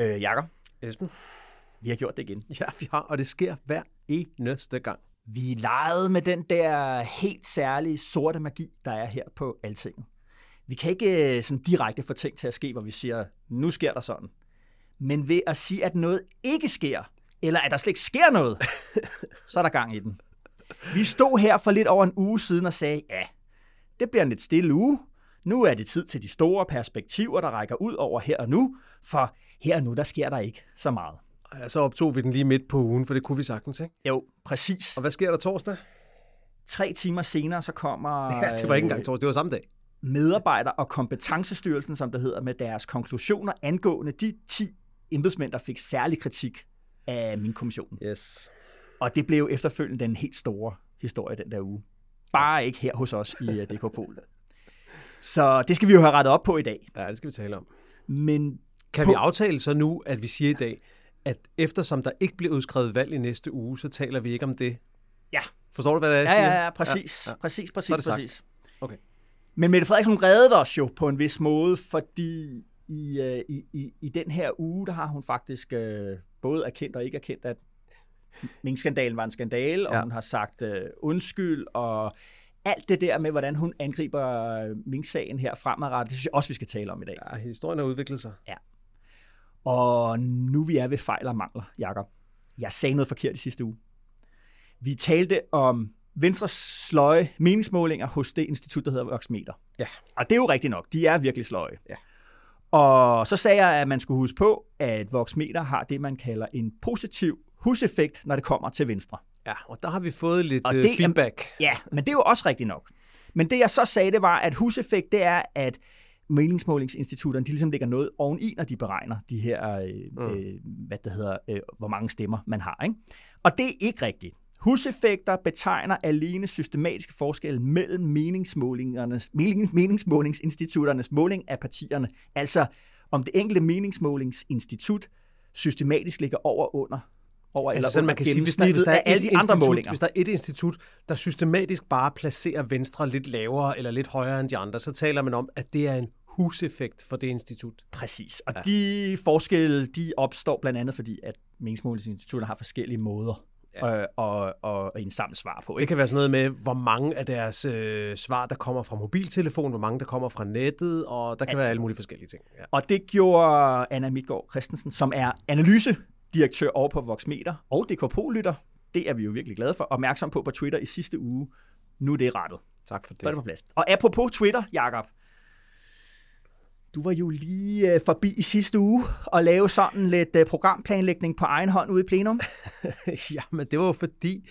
Øh, Jakob, Esben? vi har gjort det igen. Ja, vi har, og det sker hver eneste gang. Vi legede med den der helt særlige sorte magi, der er her på Altinget. Vi kan ikke øh, sådan direkte få ting til at ske, hvor vi siger, nu sker der sådan. Men ved at sige, at noget ikke sker, eller at der slet ikke sker noget, så er der gang i den. Vi stod her for lidt over en uge siden og sagde, ja, det bliver en lidt stille uge. Nu er det tid til de store perspektiver, der rækker ud over her og nu, for her og nu, der sker der ikke så meget. Ja, så optog vi den lige midt på ugen, for det kunne vi sagtens, ikke? Jo, præcis. Og hvad sker der torsdag? Tre timer senere, så kommer Ja, det var ikke engang torsdag, det var samme dag. medarbejder- og kompetencestyrelsen, som det hedder, med deres konklusioner angående de 10 embedsmænd, der fik særlig kritik af min kommission. Yes. Og det blev efterfølgende den helt store historie den der uge. Bare ikke her hos os i øh, DK Pol. Så det skal vi jo have rettet op på i dag. Ja, det skal vi tale om. Men Kan På- vi aftale så nu, at vi siger i dag, at eftersom der ikke bliver udskrevet valg i næste uge, så taler vi ikke om det? ja, Forstår du, hvad det er, jeg ja, siger? ja, ja præcis, ja, ja. præcis, præcis, Så er det sagt. præcis. Okay. Men Mette Frederiksen reddede os jo på en vis måde, fordi i, øh, i, i, i den her uge, der har hun faktisk øh, både erkendt og ikke erkendt, at minkskandalen var en skandale, og Ja. hun har sagt øh, undskyld, og alt det der med, hvordan hun angriber øh, minksagen her fremadrettet, det synes jeg også, vi skal tale om i dag. Ja, historien har udviklet sig. Og nu vi er ved fejl og mangler, Jakob. Jeg sagde noget forkert i sidste uge. Vi talte om Venstres sløje meningsmålinger hos det institut, der hedder Voxmeter. Ja. Og det er jo rigtigt nok. De er virkelig sløje. Ja. Og så sagde jeg, at man skulle huske på, at Voxmeter har det, man kalder en positiv huseffekt, når det kommer til Venstre. Ja, og der har vi fået lidt Og øh, det feedback. Ja, men det er jo også rigtigt nok. Men det jeg så sagde, det var, at huseffekt, det er, at meningsmålingsinstitutterne, de ligesom lægger noget oveni, når de beregner de her, øh, Mm. øh, hvad det hedder, øh, hvor mange stemmer man har. Ikke? Og det er ikke rigtigt. Huseffekter betegner alene systematiske forskelle mellem meningsmålingernes, mening- meningsmålingsinstitutternes måling af partierne. Altså om det enkelte meningsmålingsinstitut systematisk ligger over under over Altså sådan, under man kan sige, hvis der, hvis der, er alle et de andre institut, målinger. hvis der er et institut, der systematisk bare placerer Venstre lidt lavere eller lidt højere end de andre, så taler man om, at det er en huseffekt for det institut. Præcis. Og ja. de forskelle, de opstår blandt andet, fordi at meningsmålingsinstitutter har forskellige måder ja. øh, og, og, og indsamle svar på. Det Ikke? kan være sådan noget med, hvor mange af deres øh, svar, der kommer fra mobiltelefon, hvor mange der kommer fra nettet, og der kan Altid. være alle mulige forskellige ting. Ja. Og det gjorde Anna Midgaard Christensen, som er analysedirektør over på Voxmeter og DK-lytter. Det er vi jo virkelig glade for. Opmærksom på på Twitter i sidste uge. Nu er det rettet. Tak for det. Så er det på plads. Og apropos Twitter, Jakob. Du var jo lige øh, forbi i sidste uge og lave sådan lidt øh, programplanlægning på egen hånd ude i plenum. ja, men det var jo fordi,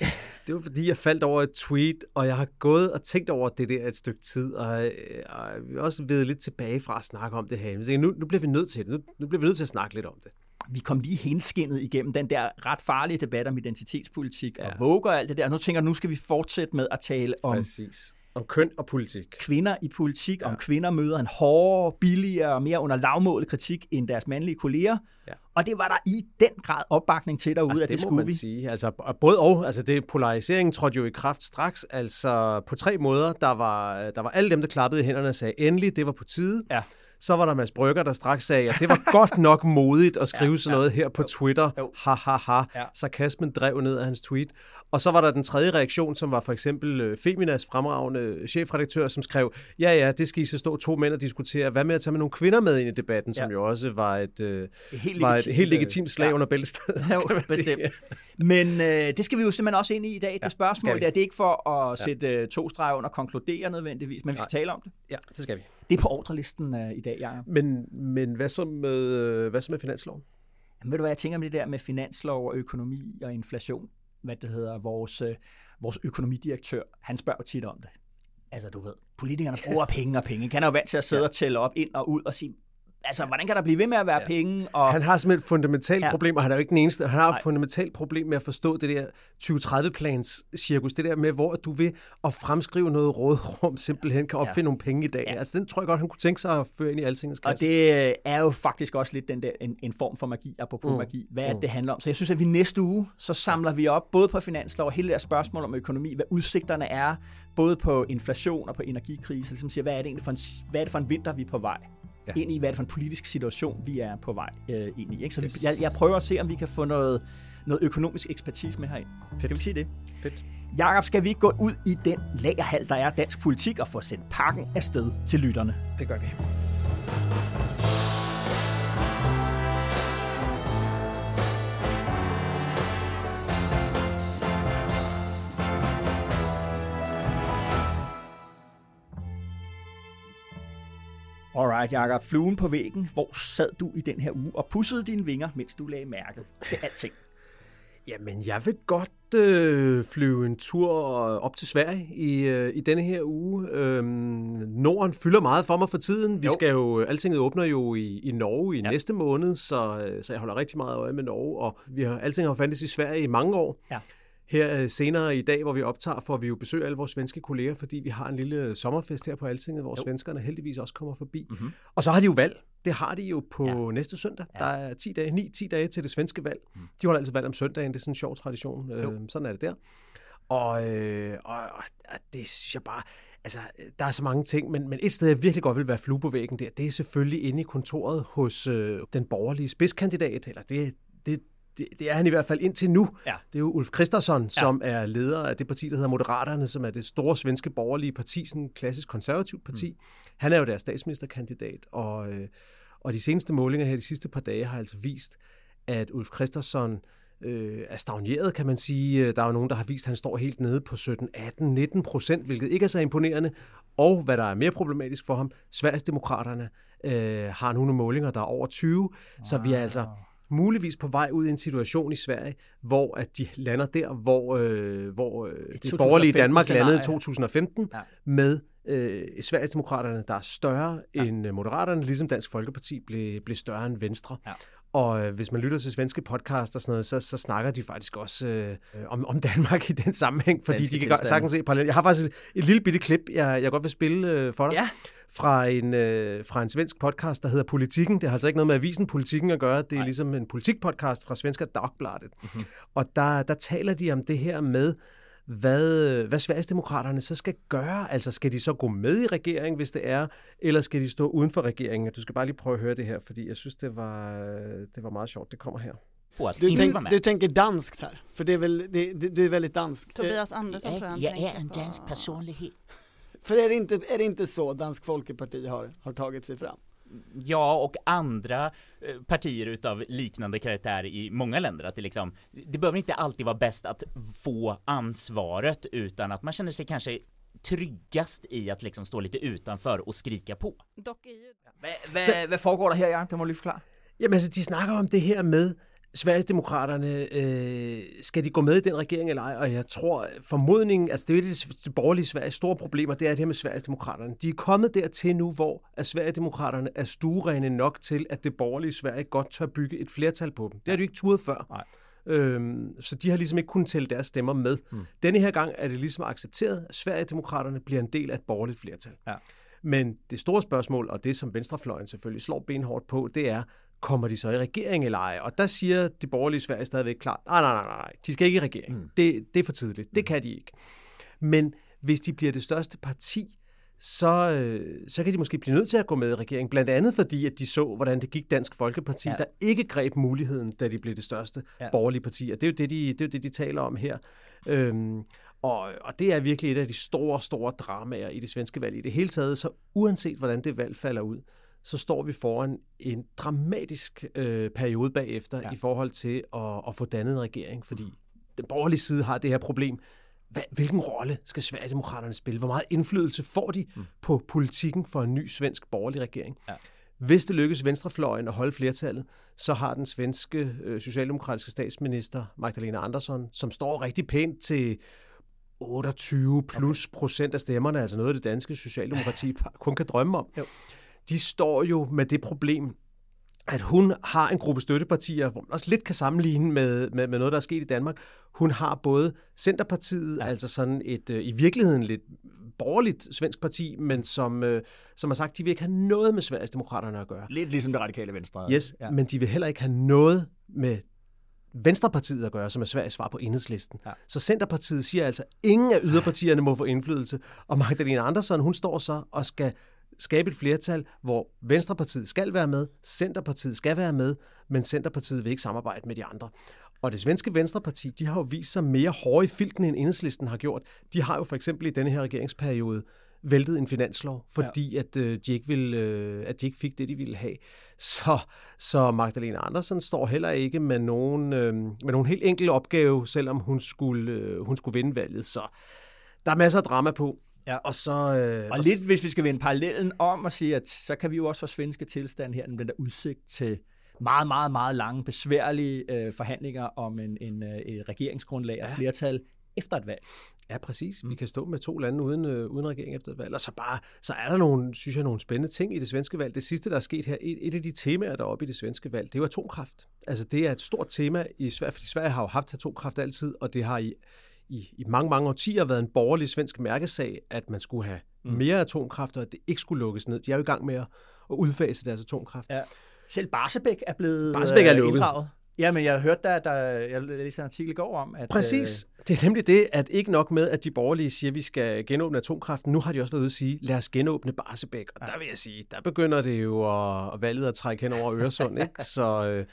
det var fordi, jeg faldt over et tweet, og jeg har gået og tænkt over det der et stykke tid, og, øh, og vi også ved lidt tilbage fra at snakke om det her. Men nu, nu bliver vi nødt til det. Nu, nu bliver vi nødt til at snakke lidt om det. Vi kom lige henskinnet igennem den der ret farlige debat om identitetspolitik ja. og Vogue og alt det der. Og nu tænker jeg, nu skal vi fortsætte med at tale om Præcis. Om køn og politik. kvinder i politik, ja. om kvinder møder en hårdere, billigere og mere under lavmålet kritik end deres mandlige kolleger. Ja. Og det var der i den grad opbakning til derude, Ja, at det, det må skulle man vi. sige. Altså, både og. Altså, det, polariseringen trådte jo i kraft straks. Altså, på tre måder. Der var, der var alle dem, der klappede i hænderne og sagde, endelig, det var på tide. Ja. Så var der Mads Brygger, der straks sagde, at det var godt nok modigt at skrive ja, sådan noget her på Twitter. Jo. Ha, ha, ha. Ja. Sarkasmen drev ned af hans tweet. Og så var der den tredje reaktion, som var for eksempel øh, Feminas fremragende chefredaktør, som skrev, ja, ja, det skal I så stå to mænd og diskutere. Hvad med at tage med nogle kvinder med ind i debatten, som Ja. jo også var et, øh, Helt var et legitimt, helt øh, legitimt slag ja. under bæltestedet. Jo, sige. bestemt. Men øh, det skal vi jo simpelthen også ind i i dag. Det spørgsmål skal vi. der, det er ikke for at sætte øh, to streger under og konkludere nødvendigvis, men vi skal tale om det. Ja, det skal vi. Det er på ordrelisten øh, i dag, Jacob. Men, men hvad, så med, øh, hvad så med finansloven? Jamen, ved du hvad, jeg tænker om det der med finanslov og økonomi og inflation, hvad det hedder, vores, øh, vores økonomidirektør, han spørger tit om det. Altså, du ved, politikerne bruger penge og penge. Han er jo vant til at sidde ja. og tælle op ind og ud og sige, altså, hvordan kan der blive ved med at være ja. penge? Og... Han har simpelthen et fundamentalt ja. problem, og han er jo ikke den eneste. Han har et fundamentalt problem med at forstå det der 2030-plans cirkus, det der med, hvor du vil at fremskrive noget rådrum simpelthen kan opfinde ja. nogle penge i dag. Ja. Altså, den tror jeg godt, han kunne tænke sig at føre ind i altingets kasse. Og det er jo faktisk også lidt den der, en, en form for magi, apropos mm. magi. Hvad er mm. det handler om? Så jeg synes, at vi næste uge, så samler vi op, både på finanslov og hele det her spørgsmål om økonomi, hvad udsigterne er, både på inflation og på energikrise, ligesom siger, hvad er det egentlig for en, hvad er det for en vinter, vi er på vej? Ja. ind i, hvad er det for en politisk situation, vi er på vej øh, ind i. Ikke? Så yes. jeg, jeg prøver at se, om vi kan få noget, noget økonomisk ekspertise med herind. Fedt. Kan vi sige det? Fedt. Jakob, skal vi gå ud i den lagerhal, der er dansk politik, og få sendt pakken afsted til lytterne? Det gør vi. Alright, Jakob. Fluen på væggen. Hvor sad du i den her uge og pussede dine vinger, mens du lagde mærke til alting? Jamen, jeg vil godt øh, flyve en tur op til Sverige i, øh, i denne her uge. Øhm, Norden fylder meget for mig for tiden. Vi jo. skal jo, altinget åbner jo i, i Norge i ja. næste måned, så, øh, så jeg holder rigtig meget øje med Norge. Og vi har, alting har fandtes i Sverige i mange år. Ja. Her øh, senere i dag, hvor vi optager, får vi jo besøg af alle vores svenske kolleger, fordi vi har en lille sommerfest her på Altinget, hvor jo. svenskerne heldigvis også kommer forbi. Mm-hmm. Og så har de jo valg. Det har de jo på ja. næste søndag. Ja. Der er 10 dage, 9-10 dage til det svenske valg. Mm. De holder altid valg om søndagen. Det er sådan en sjov tradition. Jo. Øh, sådan er det der. Og, øh, og, og det synes jeg bare, altså, der er så mange ting, men, men et sted, jeg virkelig godt vil være flue på væggen der, det er selvfølgelig inde i kontoret hos øh, den borgerlige spidskandidat, eller det, det, det, det er han i hvert fald indtil nu. Ja. Det er jo Ulf Christensen, ja. som er leder af det parti, der hedder Moderaterne, som er det store svenske borgerlige parti, sådan et klassisk konservativt parti. Mm. Han er jo deres statsministerkandidat, og, øh, og de seneste målinger her de sidste par dage har altså vist, at Ulf Christensen øh, er stagneret, kan man sige. Der er jo nogen, der har vist, at han står helt nede på 17, 18, 19 procent, hvilket ikke er så imponerende. Og hvad der er mere problematisk for ham, Sverigesdemokraterne øh, har nogle målinger, der er over 20, wow. så vi er altså muligvis på vej ud i en situation i Sverige, hvor at de lander der, hvor, øh, hvor øh, det borgerlige Danmark landede i 2015 ja. med øh, Sverigesdemokraterne, der er større ja. end Moderaterne, ligesom Dansk Folkeparti blev, blev større end Venstre. Ja. Og øh, hvis man lytter til svenske podcast og sådan noget, så, så snakker de faktisk også øh, om, om Danmark i den sammenhæng, fordi Danske de kan tilstand. sagtens se parallelt. Jeg har faktisk et, et lille bitte klip, jeg, jeg godt vil spille øh, for dig. Ja. Fra en, øh, fra en svensk podcast, der hedder Politikken. Det har altså ikke noget med avisen Politikken at gøre. Det er Nej. ligesom en politikpodcast fra Svenska Dagbladet. Mm-hmm. Og der, der taler de om det her med, hvad, hvad Sverigesdemokraterne så skal gøre. Altså skal de så gå med i regeringen, hvis det er, eller skal de stå uden for regeringen? Du skal bare lige prøve at høre det her, fordi jeg synes, det var, det var meget sjovt. Det kommer her. Du, tänk, du tänker danskt här, för det är väl, det, det, det är väldigt danskt. Tobias Andersson tror jag Jag är en dansk personlighet. För är det inte, är det inte så Dansk Folkeparti har, har tagit sig fram? Ja och andra eh, partier utav liknande karaktär i många länder att det liksom det behöver inte alltid vara bäst att få ansvaret utan att man känner sig kanske tryggast i att liksom stå lite utanför och skrika på. Dock är ju... Hvad, foregår der her, Jan? Det må lige forklare. Jamen altså, de snakker om det her med, Sverigesdemokraterne, øh, skal de gå med i den regering eller ej? Og jeg tror, formodningen, altså det er det, det borgerlige Sveriges store problemer, det er det her med Sverigesdemokraterne. De er kommet dertil nu, hvor at Sverigesdemokraterne er stuerene nok til, at det borgerlige Sverige godt tør bygge et flertal på dem. Det har de ikke turet før. Nej. Øhm, så de har ligesom ikke kunnet tælle deres stemmer med. Mm. Denne her gang er det ligesom accepteret, at Sverigesdemokraterne bliver en del af et borgerligt flertal. Ja. Men det store spørgsmål, og det som Venstrefløjen selvfølgelig slår benhårdt på, det er, kommer de så i regering eller ej? Og der siger det borgerlige Sverige stadigvæk klart, nej, nej, nej, nej, de skal ikke i regering. Mm. Det, det er for tidligt. Det mm. kan de ikke. Men hvis de bliver det største parti, så, øh, så kan de måske blive nødt til at gå med i regeringen. Blandt andet fordi, at de så, hvordan det gik Dansk Folkeparti, ja. der ikke greb muligheden, da de blev det største ja. borgerlige parti. Og det er jo det, de, det er jo det, de taler om her. Øhm, og, og det er virkelig et af de store, store dramaer i det svenske valg i det hele taget. Så uanset hvordan det valg falder ud, så står vi foran en dramatisk øh, periode bagefter ja. i forhold til at, at få dannet en regering, fordi den borgerlige side har det her problem. Hvad, hvilken rolle skal Sverigedemokraterne spille? Hvor meget indflydelse får de mm. på politikken for en ny svensk borgerlig regering? Ja. Hvis det lykkes Venstrefløjen at holde flertallet, så har den svenske øh, socialdemokratiske statsminister Magdalena Andersson, som står rigtig pænt til 28 plus okay. procent af stemmerne, altså noget, det danske socialdemokrati kun kan drømme om. Jo. De står jo med det problem, at hun har en gruppe støttepartier, hvor man også lidt kan sammenligne med, med, med noget, der er sket i Danmark. Hun har både Centerpartiet, ja. altså sådan et øh, i virkeligheden lidt borgerligt svensk parti, men som, øh, som har sagt, de vil ikke have noget med Sveriges demokraterne at gøre. Lidt ligesom det radikale venstre. Yes, ja. men de vil heller ikke have noget med Venstrepartiet at gøre, som er Sveriges svar på enhedslisten. Ja. Så Centerpartiet siger altså, at ingen af yderpartierne må få indflydelse, og Magdalena Andersson, hun står så og skal skabe et flertal, hvor Venstrepartiet skal være med, Centerpartiet skal være med, men Centerpartiet vil ikke samarbejde med de andre. Og det svenske Venstreparti, de har jo vist sig mere hårde i filten, end enhedslisten har gjort. De har jo for eksempel i denne her regeringsperiode væltet en finanslov, fordi ja. at, øh, de ikke ville, øh, at de ikke fik det, de ville have. Så, så Magdalena Andersen står heller ikke med nogen, øh, med nogen helt enkel opgave, selvom hun skulle, øh, hun skulle vinde valget. Så der er masser af drama på. Ja. Og så... Øh, Og lidt, hvis vi skal vende parallellen om og sige, at så kan vi jo også få svenske tilstand her, den der udsigt til meget, meget, meget lange, besværlige øh, forhandlinger om en, en, øh, et regeringsgrundlag og flertal efter et valg. Ja, præcis. Vi kan stå med to lande uden, øh, uden regering efter et valg. Og så, bare, så er der nogle, synes jeg, nogle spændende ting i det svenske valg. Det sidste, der er sket her, et, et af de temaer, der er oppe i det svenske valg, det er jo atomkraft. Altså, det er et stort tema i Sverige, fordi Sverige har jo haft atomkraft altid, og det har i, i, i mange, mange årtier været en borgerlig svensk mærkesag, at man skulle have mm. mere atomkraft, og at det ikke skulle lukkes ned. De er jo i gang med at, at udfase deres atomkraft. Ja. Selv Barsebæk er blevet Barsebäck er øh, lukket. inddraget. Ja, men jeg hørte der, der jeg læste en artikel i går om, at... Præcis. Det er nemlig det, at ikke nok med, at de borgerlige siger, at vi skal genåbne atomkraften. Nu har de også været ude at sige, lad os genåbne Barsebæk. Og der vil jeg sige, der begynder det jo at, at valget at trække hen over Øresund. Ikke? Så øh,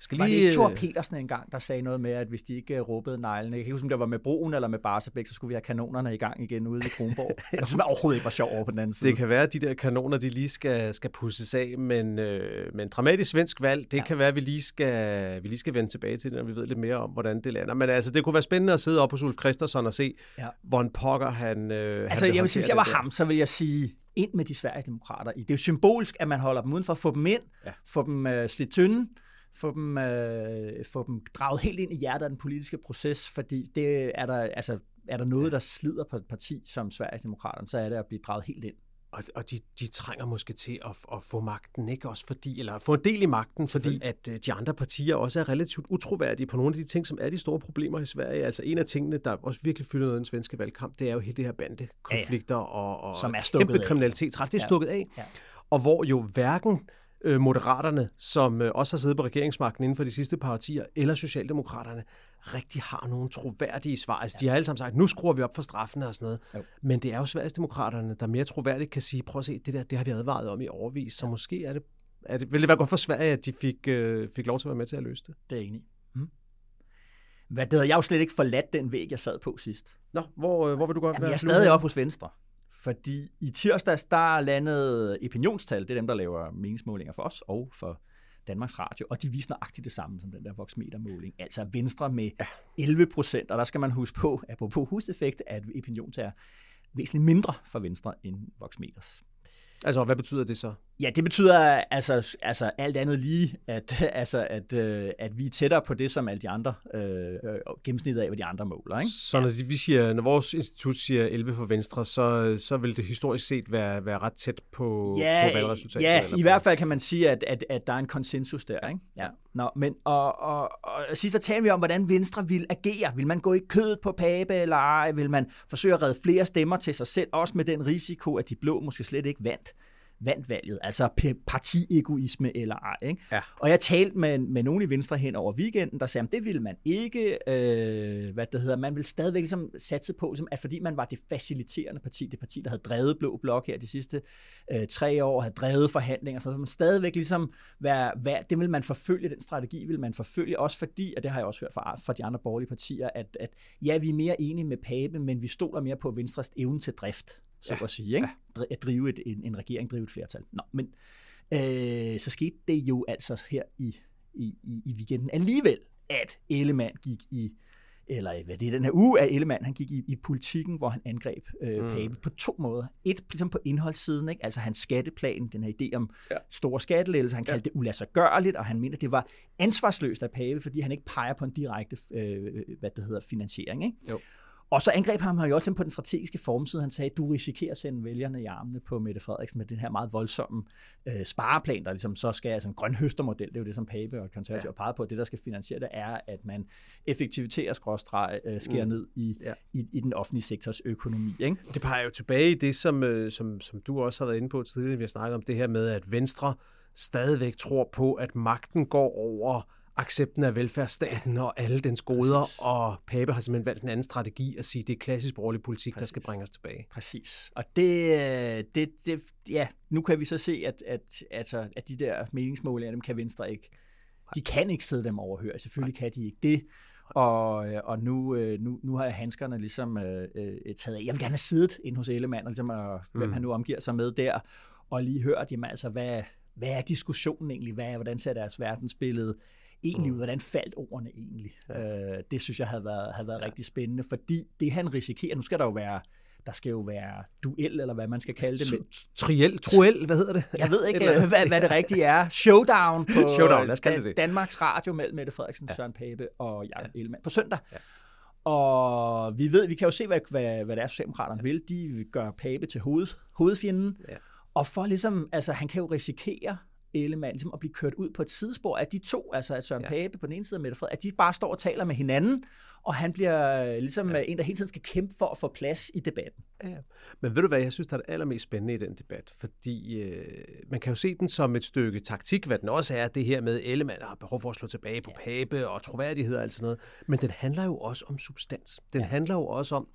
skal Var det lige... ikke Thor Petersen engang, der sagde noget med, at hvis de ikke øh, råbede neglene, jeg kan ikke huske, om det var med broen eller med Barsebæk, så skulle vi have kanonerne i gang igen ude i Kronborg. Jeg synes overhovedet ikke var sjov over på den anden side. Det kan være, at de der kanoner, de lige skal, skal pusses af, men, øh, men dramatisk svensk valg, det ja. kan være, at vi lige, skal, vi lige skal vende tilbage til det, når vi ved lidt mere om, hvordan det lander. Men altså, det kunne være spændende at sidde op hos Ulf Christensen og se, Ja. hvor en pokker han øh, Altså, han jeg vil sige, hvis jeg var det ham, så vil jeg sige, ind med de Sverigedemokrater i. Det er jo symbolisk, at man holder dem udenfor, få dem ind. Ja. få dem øh, slidt tynde, få dem, øh, få dem draget helt ind i hjertet af den politiske proces, fordi det er der, altså, er der noget, der slider på et parti som Sverigedemokraterne, så er det at blive draget helt ind. Og, og de, de trænger måske til at, at få magten, ikke også fordi, eller få en del i magten, fordi at øh, de andre partier også er relativt utroværdige på nogle af de ting, som er de store problemer i Sverige. Altså en af tingene, der også virkelig fylder noget i den svenske valgkamp, det er jo hele det her bandekonflikter ja, ja. og, og Som er kæmpe af. kriminalitetsret. Det er Ja. stukket af. Ja. Og hvor jo hverken øh, Moderaterne, som øh, også har siddet på regeringsmagten inden for de sidste par årtier, eller Socialdemokraterne, rigtig har nogle troværdige svar. Altså, de har alle sammen sagt, nu skruer vi op for straffene og sådan noget. Jo. Men det er jo Sverigesdemokraterne, der mere troværdigt kan sige, prøv at se, det der, det har vi advaret om i overvis, så måske er det, er det, vil det være godt for Sverige, at de fik, øh, fik lov til at være med til at løse det. Det er jeg enig. Hmm. Hvad det hedder, jeg har jo slet ikke forladt den væg, jeg sad på sidst. Nå, hvor, øh, hvor vil du godt Jamen, være? jeg er stadig oppe hos Venstre. Fordi i tirsdags, der landede Opinionstal, det er dem, der laver meningsmålinger for os og for Danmarks Radio, og de viser nøjagtigt det samme som den der voksmetermåling. Altså Venstre med 11 procent, og der skal man huske på, apropos huseffekt, at Opinions er væsentligt mindre for Venstre end voksmeters. Altså, hvad betyder det så? Ja, det betyder altså, altså alt andet lige, at, altså, at, øh, at vi er tættere på det, som alle de andre, øh, øh, gennemsnittet af, hvad de andre måler. Ikke? Så når, de, vi siger, når vores institut siger 11 for Venstre, så, så vil det historisk set være, være ret tæt på, ja, på valgresultatet? Ja, eller i på- hvert fald kan man sige, at, at, at der er en konsensus der. Ikke? Ja. Nå, men, og, og, og sidst så talte vi om, hvordan Venstre vil agere. Vil man gå i kødet på Pape, eller ej? Vil man forsøge at redde flere stemmer til sig selv, også med den risiko, at de blå måske slet ikke vandt? Vandt valget, altså partiegoisme eller ej. Ikke? Ja. Og jeg talte med, med nogen i Venstre hen over weekenden, der sagde, at det ville man ikke, øh, hvad det hedder, man ville stadigvæk ligesom satse på, ligesom, at fordi man var det faciliterende parti, det parti, der havde drevet Blå Blok her de sidste øh, tre år, havde drevet forhandlinger, så man stadigvæk ligesom være, være, det vil man forfølge, den strategi vil man forfølge, også fordi, og det har jeg også hørt fra, fra de andre borgerlige partier, at, at ja, vi er mere enige med Pape, men vi stoler mere på Venstres evne til drift så ja. at sige, ikke? Ja. at drive et, en, en regering, drive et flertal. Nå, men øh, så skete det jo altså her i, i, i, i weekenden alligevel, at Ellemann gik i, eller hvad det er den her uge, at Ellemann han gik i, i politikken, hvor han angreb øh, mm. Pape på to måder. Et, ligesom på indholdssiden, ikke? altså hans skatteplan, den her idé om ja. store skattelettelser, han kaldte ja. det ulassergørligt, og han mente, at det var ansvarsløst af Pape, fordi han ikke peger på en direkte øh, hvad det hedder, finansiering. Ikke? Jo. Og så angreb han jo også på den strategiske formside. Han sagde, du risikerer at sende vælgerne i armene på Mette Frederiksen med den her meget voldsomme øh, spareplan, der ligesom så skal, altså en grøn høstermodel, det er jo det, som Pape og konservative ja. har peget på. Det, der skal finansiere det, er, at man effektiviterer skråstreg, øh, skærer mm. ned i, ja. i, i, den offentlige sektors økonomi. Ikke? Det peger jo tilbage i det, som, øh, som, som du også har været inde på tidligere, vi har snakket om det her med, at Venstre stadigvæk tror på, at magten går over accepten af velfærdsstaten og alle dens goder, Præcis. og Pape har simpelthen valgt en anden strategi at sige, at det er klassisk borgerlig politik, Præcis. der skal bringe os tilbage. Præcis. Og det, det, det, ja, nu kan vi så se, at, at, altså, at de der meningsmålinger, dem kan Venstre ikke. De kan ikke sidde dem overhøre. Selvfølgelig kan de ikke det. Og, og nu, øh, nu, nu har jeg handskerne ligesom øh, øh, taget af. Jeg vil gerne have siddet ind hos Ellemann, og ligesom, og, mm. hvem han nu omgiver sig med der, og lige hørt, jamen altså, hvad, hvad er diskussionen egentlig? Hvad, hvordan ser deres verdensbillede egentlig ud? Hvordan faldt ordene egentlig? Ja. Øh, det synes jeg havde været, havde været ja. rigtig spændende, fordi det han risikerer, nu skal der jo være der skal jo være duel, eller hvad man skal kalde det. Triel, truel, hvad hedder det? Jeg ved ikke, hvad, hvad det rigtige er. Showdown på Showdown, lad os kalde det. Danmarks Radio mellem Mette Frederiksen, ja. Søren Pape og Jacob ja. Ellemann på søndag. Ja. Og vi ved, vi kan jo se, hvad, hvad, hvad det er, Socialdemokraterne ja. vil. De gør Pape til hoved, hovedfjenden. Ja. Og for ligesom, altså han kan jo risikere, Ellemann ligesom at blive kørt ud på et sidespor, at de to, altså at Søren ja. Pape på den ene side og Mette Frederik, at de bare står og taler med hinanden, og han bliver øh, ligesom ja. en, der hele tiden skal kæmpe for at få plads i debatten. Ja. Men ved du hvad, jeg synes, der er det allermest spændende i den debat, fordi øh, man kan jo se den som et stykke taktik, hvad den også er, det her med Ellemann har behov for at slå tilbage på ja. Pape og troværdighed og alt sådan noget, men den handler jo også om substans. Den ja. handler jo også om,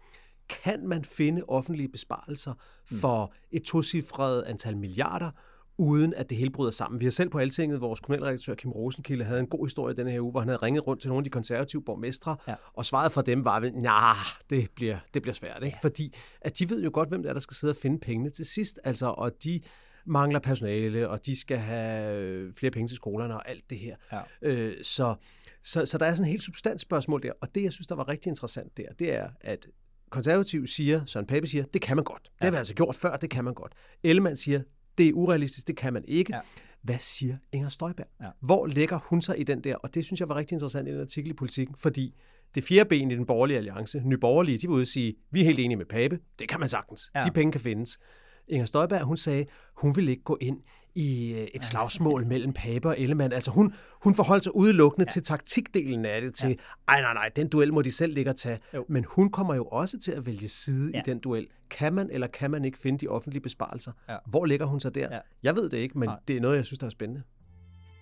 kan man finde offentlige besparelser mm. for et tocifret antal milliarder, uden at det hele bryder sammen. Vi har selv på Altinget, vores kommunalredaktør Kim Rosenkilde havde en god historie denne her uge, hvor han havde ringet rundt til nogle af de konservative borgmestre, ja. og svaret fra dem var, nah, det bliver, det bliver svært, ikke? Ja. fordi at de ved jo godt, hvem det er, der skal sidde og finde pengene til sidst, altså, og de mangler personale, og de skal have øh, flere penge til skolerne og alt det her. Ja. Øh, så, så, så der er sådan et helt substansspørgsmål der, og det, jeg synes, der var rigtig interessant der, det er, at konservativ siger, Søren Pape siger, det kan man godt. Det har vi altså gjort før, det kan man godt. Ellemann siger, det er urealistisk, det kan man ikke. Ja. Hvad siger Inger Støjberg? Ja. Hvor lægger hun sig i den der? Og det synes jeg var rigtig interessant i en artikel i Politiken, fordi det fjerde ben i den borgerlige alliance, Nye Borgerlige, de vil ud og sige, vi er helt enige med Pape, det kan man sagtens, ja. de penge kan findes. Inger Støjberg, hun sagde, hun vil ikke gå ind i øh, et slagsmål mellem Pape og Ellemann. Altså hun, hun forholdt sig udelukkende ja. til taktikdelen af det, til, ja. ej nej nej, den duel må de selv ligge og tage. Jo. Men hun kommer jo også til at vælge side ja. i den duel. Kan man eller kan man ikke finde de offentlige besparelser? Ja. Hvor ligger hun så der? Ja. Jeg ved det ikke, men nej. det er noget, jeg synes, der er spændende.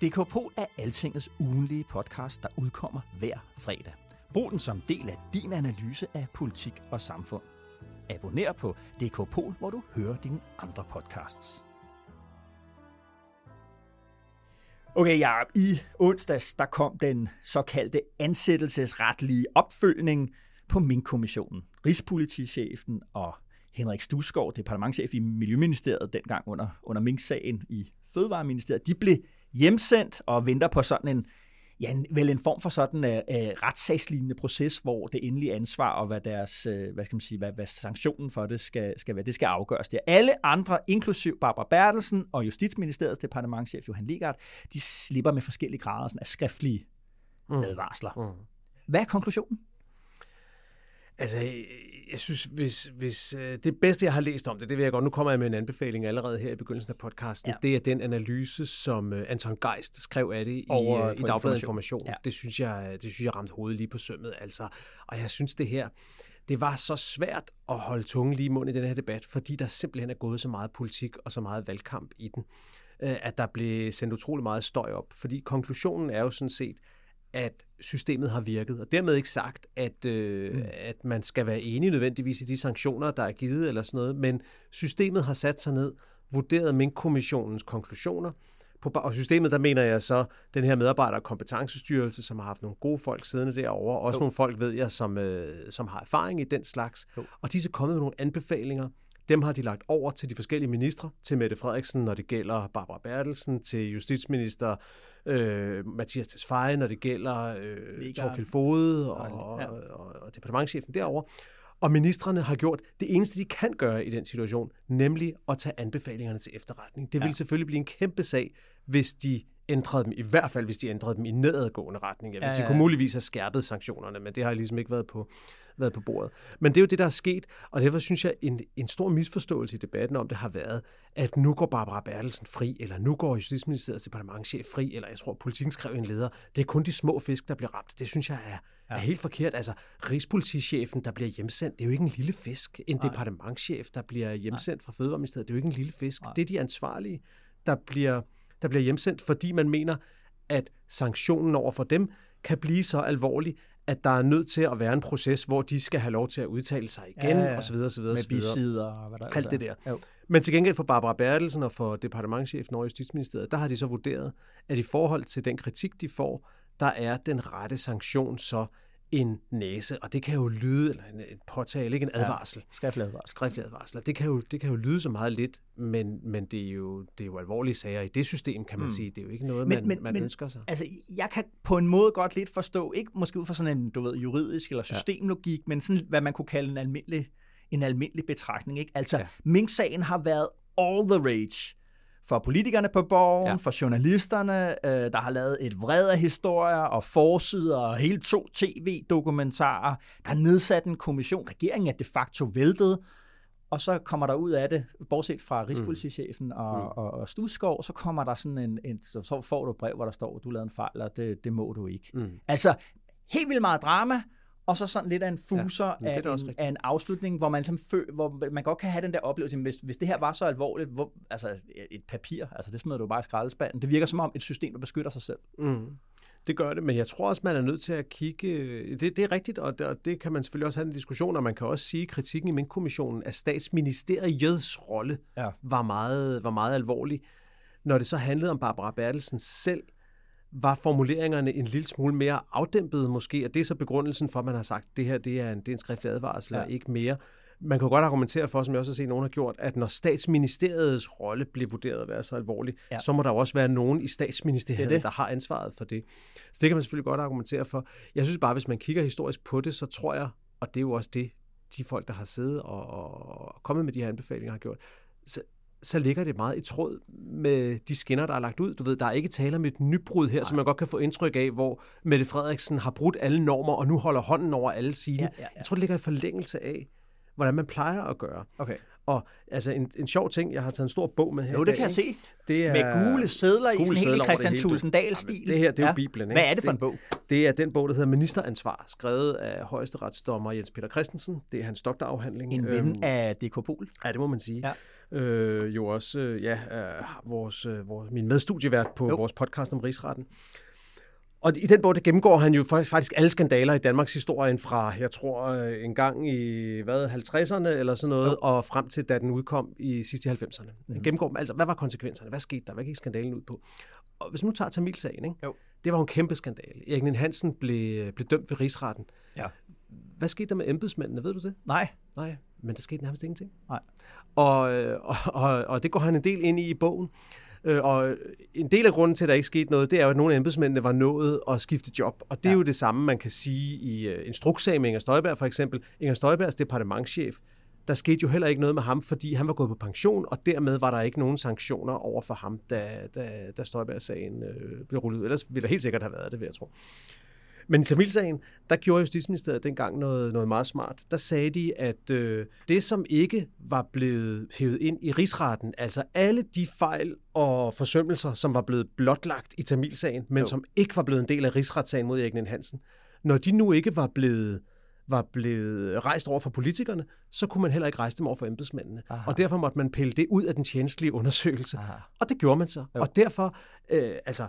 DK Pol er Altingets ugenlige podcast, der udkommer hver fredag. Brug den som del af din analyse af politik og samfund. Abonner på DK Pol, hvor du hører dine andre podcasts. Okay, ja, i onsdags der kom den såkaldte ansættelsesretlige opfølgning på Mink-kommissionen. Rigspolitichefen og Henrik Stusgaard, departementchef i Miljøministeriet dengang under, under Mink-sagen i Fødevareministeriet, de blev hjemsendt og venter på sådan en ja, vel en form for sådan en uh, uh, retssagslignende proces, hvor det endelige ansvar og hvad deres, uh, hvad skal man sige, hvad, hvad sanktionen for det skal, skal være, det skal afgøres der. Alle andre, inklusiv Barbara Bertelsen og Justitsministeriets departementchef Johan Ligard, de slipper med forskellige grader sådan, af skriftlige mm. advarsler. Mm. Hvad er konklusionen? Altså, jeg synes, hvis, hvis øh, det bedste, jeg har læst om det, det vil jeg godt, nu kommer jeg med en anbefaling allerede her i begyndelsen af podcasten, ja. det er den analyse, som øh, Anton Geist skrev af det i, Over i Dagbladet Information. Ja. Det, synes jeg, det synes jeg ramte hovedet lige på sømmet, altså. Og jeg synes, det her, det var så svært at holde tungen lige i munden i den her debat, fordi der simpelthen er gået så meget politik og så meget valgkamp i den, at der blev sendt utrolig meget støj op. Fordi konklusionen er jo sådan set, at systemet har virket. Og dermed ikke sagt, at, øh, mm. at man skal være enig nødvendigvis i de sanktioner, der er givet eller sådan noget, men systemet har sat sig ned, vurderet Mink-kommissionens konklusioner, på, og systemet, der mener jeg så den her medarbejder- og kompetencestyrelse, som har haft nogle gode folk siddende derovre, også jo. nogle folk, ved jeg, som, øh, som har erfaring i den slags, jo. og de er så kommet med nogle anbefalinger, dem har de lagt over til de forskellige ministre, til Mette Frederiksen, når det gælder Barbara Bertelsen, til justitsminister øh, Mathias Tesfaye, når det gælder øh, Torkild Fode og, ja. og, og, og departementchefen derover. Og ministerne har gjort det eneste, de kan gøre i den situation, nemlig at tage anbefalingerne til efterretning. Det vil ja. selvfølgelig blive en kæmpe sag, hvis de ændrede dem, i hvert fald hvis de ændrede dem i nedadgående retning. Ja, ja, ja, De kunne muligvis have skærpet sanktionerne, men det har ligesom ikke været på, været på bordet. Men det er jo det, der er sket, og derfor synes jeg, en, en stor misforståelse i debatten om det har været, at nu går Barbara Bertelsen fri, eller nu går Justitsministeriets departementchef fri, eller jeg tror, politikken skrev en leder. Det er kun de små fisk, der bliver ramt. Det synes jeg er, ja. er helt forkert. Altså, Rigspolitichefen, der bliver hjemsendt, det er jo ikke en lille fisk. En Nej. departementchef, der bliver hjemsendt fra Fødevareministeriet, det er jo ikke en lille fisk. Nej. Det er de ansvarlige, der bliver, der bliver hjemsendt, fordi man mener, at sanktionen over for dem kan blive så alvorlig, at der er nødt til at være en proces, hvor de skal have lov til at udtale sig igen, Ja, ja. osv. osv. Med bisider og hvad der Alt det der. Jo. Men til gengæld for Barbara Bertelsen og for departementchefen over Justitsministeriet, der har de så vurderet, at i forhold til den kritik, de får, der er den rette sanktion så en næse, og det kan jo lyde, eller en, en påtale, ikke en advarsel. Ja. Skriftlig advarsel. Skriftlig advarsel. Og Det kan, jo, det kan jo lyde så meget lidt, men, men det, er jo, det er jo alvorlige sager i det system, kan man mm. sige. Det er jo ikke noget, men, man, man ønsker sig. Altså, jeg kan på en måde godt lidt forstå, ikke måske ud fra sådan en, du ved, juridisk eller systemlogik, ja. men sådan, hvad man kunne kalde en almindelig, en almindelig betragtning, ikke? Altså. Ja. Mink-sagen har været all the rage for politikerne på borgen, ja. For journalisterne, øh, der har lavet et vred af historier og forsider og hele to tv-dokumentarer. Der er nedsat en kommission. Regeringen er de facto væltet. Og så kommer der ud af det, bortset fra Rigspolitichefen og, mm. og, og Stusgaard, så kommer der sådan en, en, så får du et brev, hvor der står, du lavede en fejl, og det, det må du ikke. Mm. Altså, helt vildt meget drama, og så sådan lidt af en fuser er af, en, rigtigt. af en afslutning, hvor man, som fø, hvor man godt kan have den der oplevelse, hvis, hvis det her var så alvorligt, hvor, altså et papir, altså det smider du bare i skraldespanden. Det virker som om et system, der beskytter sig selv. Mm. Det gør det, men jeg tror også, man er nødt til at kigge... Det, det er rigtigt, og det, og det kan man selvfølgelig også have en diskussion, og man kan også sige, at kritikken i Mink-kommissionen af statsministeriets rolle Ja. var, meget, var meget alvorlig. Når det så handlede om Barbara Bertelsen selv, var formuleringerne en lille smule mere afdæmpede måske, og det er så begrundelsen for, at man har sagt, at det her det er en, det er en skriftlig advarsel, Ja. og ikke mere. Man kan godt argumentere for, som jeg også har set, nogen har gjort, at når statsministeriets rolle bliver vurderet at være så alvorlig, Ja. så må der jo også være nogen i statsministeriet, er det det. der har ansvaret for det. Så det kan man selvfølgelig godt argumentere for. Jeg synes bare, hvis man kigger historisk på det, så tror jeg, og det er jo også det, de folk, der har siddet og, og kommet med de her anbefalinger, har gjort, så, så ligger det meget i tråd med de skinner, der er lagt ud. Du ved, der er ikke tale om et nybrud her, som man godt kan få indtryk af, hvor Mette Frederiksen har brudt alle normer, og nu holder hånden over alle sine. Ja, ja, ja. Jeg tror, det ligger i forlængelse af, hvordan man plejer at gøre. Okay. Og altså en, en sjov ting, jeg har taget en stor bog med her. Jo, det dag, kan jeg se. Det er, Med gule sædler i, sådan helt det Christian. Jamen, det her, det er jo Bibelen, ikke? Hvad er det for en Det- bog? Det er den bog, der hedder Ministeransvar, skrevet af højesteretsdommer Jens Peter Christensen. Det er hans doktorafhandling. En ven Øhm, af DK Pol. Ja, det må man sige. Ja. Øh, jo også, øh, ja, øh, vores, øh, vores, min medstudievært på Jo. vores podcast om rigsretten. Og i den bog, der gennemgår han jo faktisk, faktisk alle skandaler i Danmarks historie fra, jeg tror, øh, en gang i hvad, 50'erne eller sådan noget, jo. og frem til, da den udkom i sidste 90'erne. Han gennemgår dem, altså, hvad var konsekvenserne? Hvad skete der? Hvad gik skandalen ud på? Og hvis man nu tager Tamilsagen, ikke? Jo. det var jo en kæmpe skandale. Erik Nien Hansen blev, blev dømt ved rigsretten. Ja. Hvad skete der med embedsmændene? Ved du det? Nej. Nej, men der skete nærmest ingenting. Nej. Og, øh, og, og, og det går han en del ind i i bogen. Øh, Og en del af grunden til, at der ikke skete noget, det er jo, at nogle af embedsmændene var nået at skifte job. Og det er Ja. jo det samme, man kan sige i øh, en strukssag med Inger Støjberg for eksempel. Inger Støjbergs departementschef, der skete jo heller ikke noget med ham, fordi han var gået på pension, og dermed var der ikke nogen sanktioner over for ham, da, da, da Støjberg-sagen øh, blev rullet ud. Ellers ville der helt sikkert have været det, vil jeg tro. Men i Tamilsagen, der gjorde Justitsministeriet dengang noget, noget meget smart. Der sagde de, at øh, det, som ikke var blevet hævet ind i rigsretten, altså alle de fejl og forsømmelser, som var blevet blotlagt i Tamilsagen, men Jo. som ikke var blevet en del af rigsretssagen mod Erik Hansen, når de nu ikke var blevet var blevet rejst over for politikerne, så kunne man heller ikke rejse dem over for embedsmændene. Aha. Og derfor måtte man pille det ud af den tjenestlige undersøgelse. Aha. Og det gjorde man så. Jo. Og derfor, øh, altså,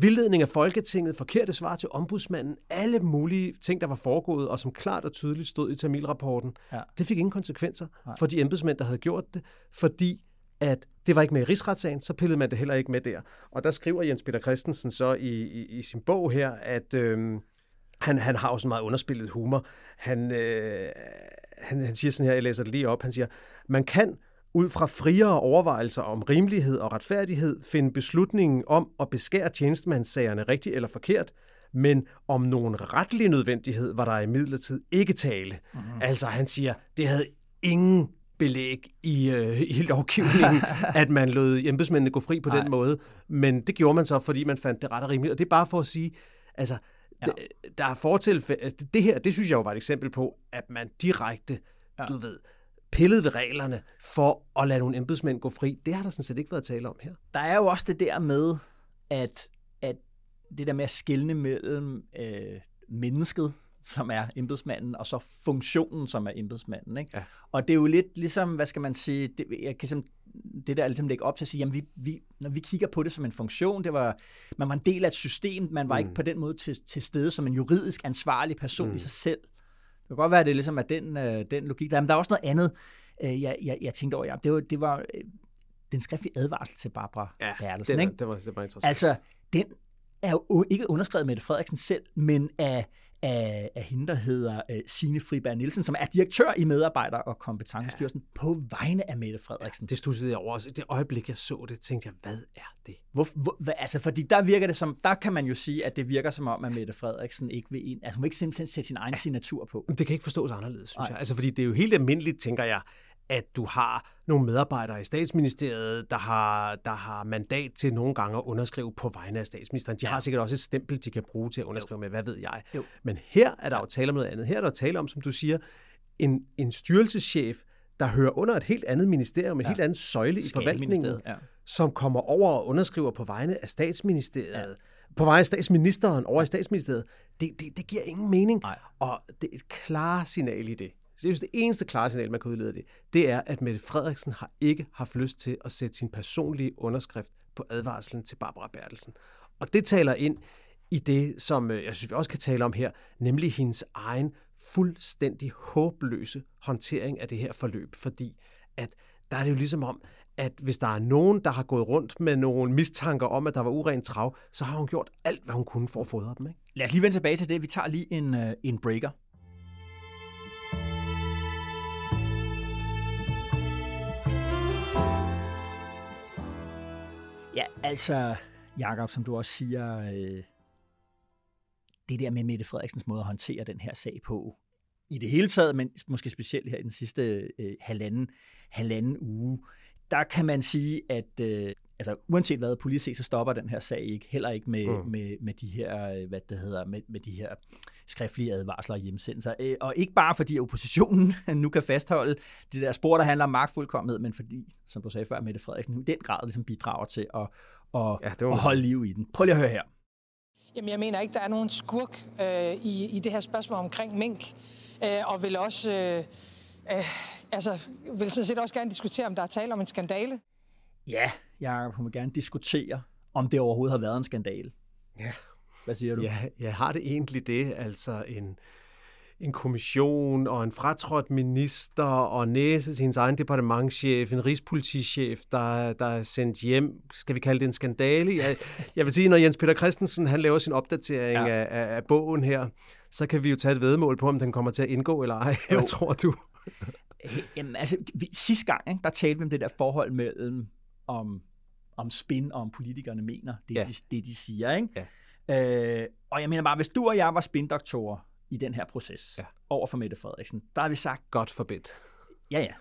vildledning af Folketinget, forkerte svar til ombudsmanden, alle mulige ting, der var foregået, og som klart og tydeligt stod i Tamil-rapporten, Ja. det fik ingen konsekvenser Nej. for de embedsmænd, der havde gjort det, fordi at det var ikke med i rigsretssagen, så pillede man det heller ikke med der. Og der skriver Jens Peter Christensen så i, i, i sin bog her, at øhm, han, han har også en meget underspillet humor. Han, øh, han, han siger sådan her, jeg læser det lige op, han siger, man kan ud fra friere overvejelser om rimelighed og retfærdighed finde beslutningen om at beskære tjenestemandssagerne rigtigt eller forkert, men om nogen retlig nødvendighed var der i midlertid ikke tale. Mm-hmm. Altså han siger, det havde ingen belæg i, øh, i lovgivningen, at man lod embedsmændene gå fri på Nej. den måde. Men det gjorde man så, fordi man fandt det ret og rimeligt. Og det er bare for at sige, altså, ja. der er fortilfælde, altså, det her, det synes jeg jo var et eksempel på, at man direkte, ja. du ved, pillet ved reglerne for at lade nogle embedsmænd gå fri. Det har der sådan set ikke været tale om her. Der er jo også det der med, at, at det der med at skille mellem øh, mennesket, som er embedsmanden, og så funktionen, som er embedsmanden. Ikke? Ja. Og det er jo lidt ligesom, hvad skal man sige, det, jeg kan simpelthen det der ligesom lægge op til at sige, jamen vi, vi, når vi kigger på det som en funktion, det var, man var en del af et system, man var mm. ikke på den måde til, til stede som en juridisk ansvarlig person mm. i sig selv. Det kan godt være, at det ligesom er den, øh, den logik der. Men der er også noget andet, øh, jeg, jeg, jeg tænkte over. Ja. Det, var, det var øh, den skriftlige advarsel til Barbara ja, Bertelsen. Det, ikke? det, var, det var interessant. Altså, den er jo ikke underskrevet Mette Frederiksen selv, men af af, af hende, der hedder uh, Signe Friberg Nielsen, som er direktør i Medarbejder- og Kompetencestyrelsen ja. på vegne af Mette Frederiksen. Ja, det stussede jeg over. Det øjeblik, jeg så det, tænkte jeg, hvad er det? Hvor, hvor, hvad, altså, fordi der virker det som, der kan man jo sige, at det virker som om, at Mette Frederiksen ikke vil, en, altså hun vil ikke simpelthen sætte sin egen signatur på. Det kan ikke forstås anderledes, synes Ej. jeg. Altså, fordi det er jo helt almindeligt, tænker jeg, at du har nogle medarbejdere i statsministeriet, der har, der har mandat til nogle gange at underskrive på vegne af statsministeren. De ja. har sikkert også et stempel, de kan bruge til at underskrive jo. med, hvad ved jeg. Jo. Men her er der jo tale om noget andet. Her er der tale om, som du siger, en, en styrelseschef, der hører under et helt andet ministerium, en ja. helt anden søjle i forvaltningen, ja. som kommer over og underskriver på vegne af statsministeriet. Ja på vegne af statsministeren over i statsministeriet, det, det, det giver ingen mening. Nej. Og det er et klart signal i det. Så det eneste klare signal, man kan udlede det, det er, at Mette Frederiksen har ikke haft lyst til at sætte sin personlige underskrift på advarslen til Barbara Bertelsen. Og det taler ind i det, som øh, jeg synes, vi også kan tale om her, nemlig hendes egen fuldstændig håbløse håndtering af det her forløb. Fordi at der er det jo ligesom om, at hvis der er nogen, der har gået rundt med nogle mistanker om, at der var uren trav, så har hun gjort alt, hvad hun kunne for at fodre dem. Ikke? Lad os lige vende tilbage til det. Vi tager lige en, øh, en breaker. Ja, altså, Jakob, som du også siger, øh, det der med Mette Frederiksens måde at håndtere den her sag på, i det hele taget, men måske specielt her i den sidste øh, halvanden, halvanden uge, der kan man sige, at øh, altså, uanset hvad politisk set, så stopper den her sag ikke, heller ikke med, mm. med, med de her, øh, hvad det hedder, med, med de her skriftlige advarsler og hjemsendelser. Øh, og ikke bare fordi oppositionen nu kan fastholde det der spor, der handler om magtfuldkommenhed, men fordi, som du sagde før, Mette Frederiksen i den grad ligesom bidrager til at, at, ja, at holde liv i den. Prøv lige at høre her. Jamen, jeg mener ikke, der er nogen skurk øh, i, i det her spørgsmål omkring mink, øh, og vil også... Øh, øh, altså, vil sådan set også gerne diskutere, om der er tale om en skandale. Ja, jeg hun vil gerne diskutere, om det overhovedet har været en skandale. Ja. Hvad siger du? Ja, jeg har det egentlig det, altså en, en kommission og en fratrådt minister og næse til hendes egen departementchef, en rigspolitichef, der, der er sendt hjem. Skal vi kalde det en skandale? Jeg, jeg vil sige, når Jens Peter Christensen han laver sin opdatering ja. af, af, bogen her, så kan vi jo tage et vedmål på, om den kommer til at indgå eller ej. Hvad tror du? Jamen, altså, vi, sidste gang, ikke, der talte vi om det der forhold mellem om, om spin og om politikerne mener det, ja. de, det de siger. Ikke? Ja. Øh, og jeg mener bare, hvis du og jeg var spindoktorer i den her proces ja. over for Mette Frederiksen, der har vi sagt... Godt forbedt. Ja, ja.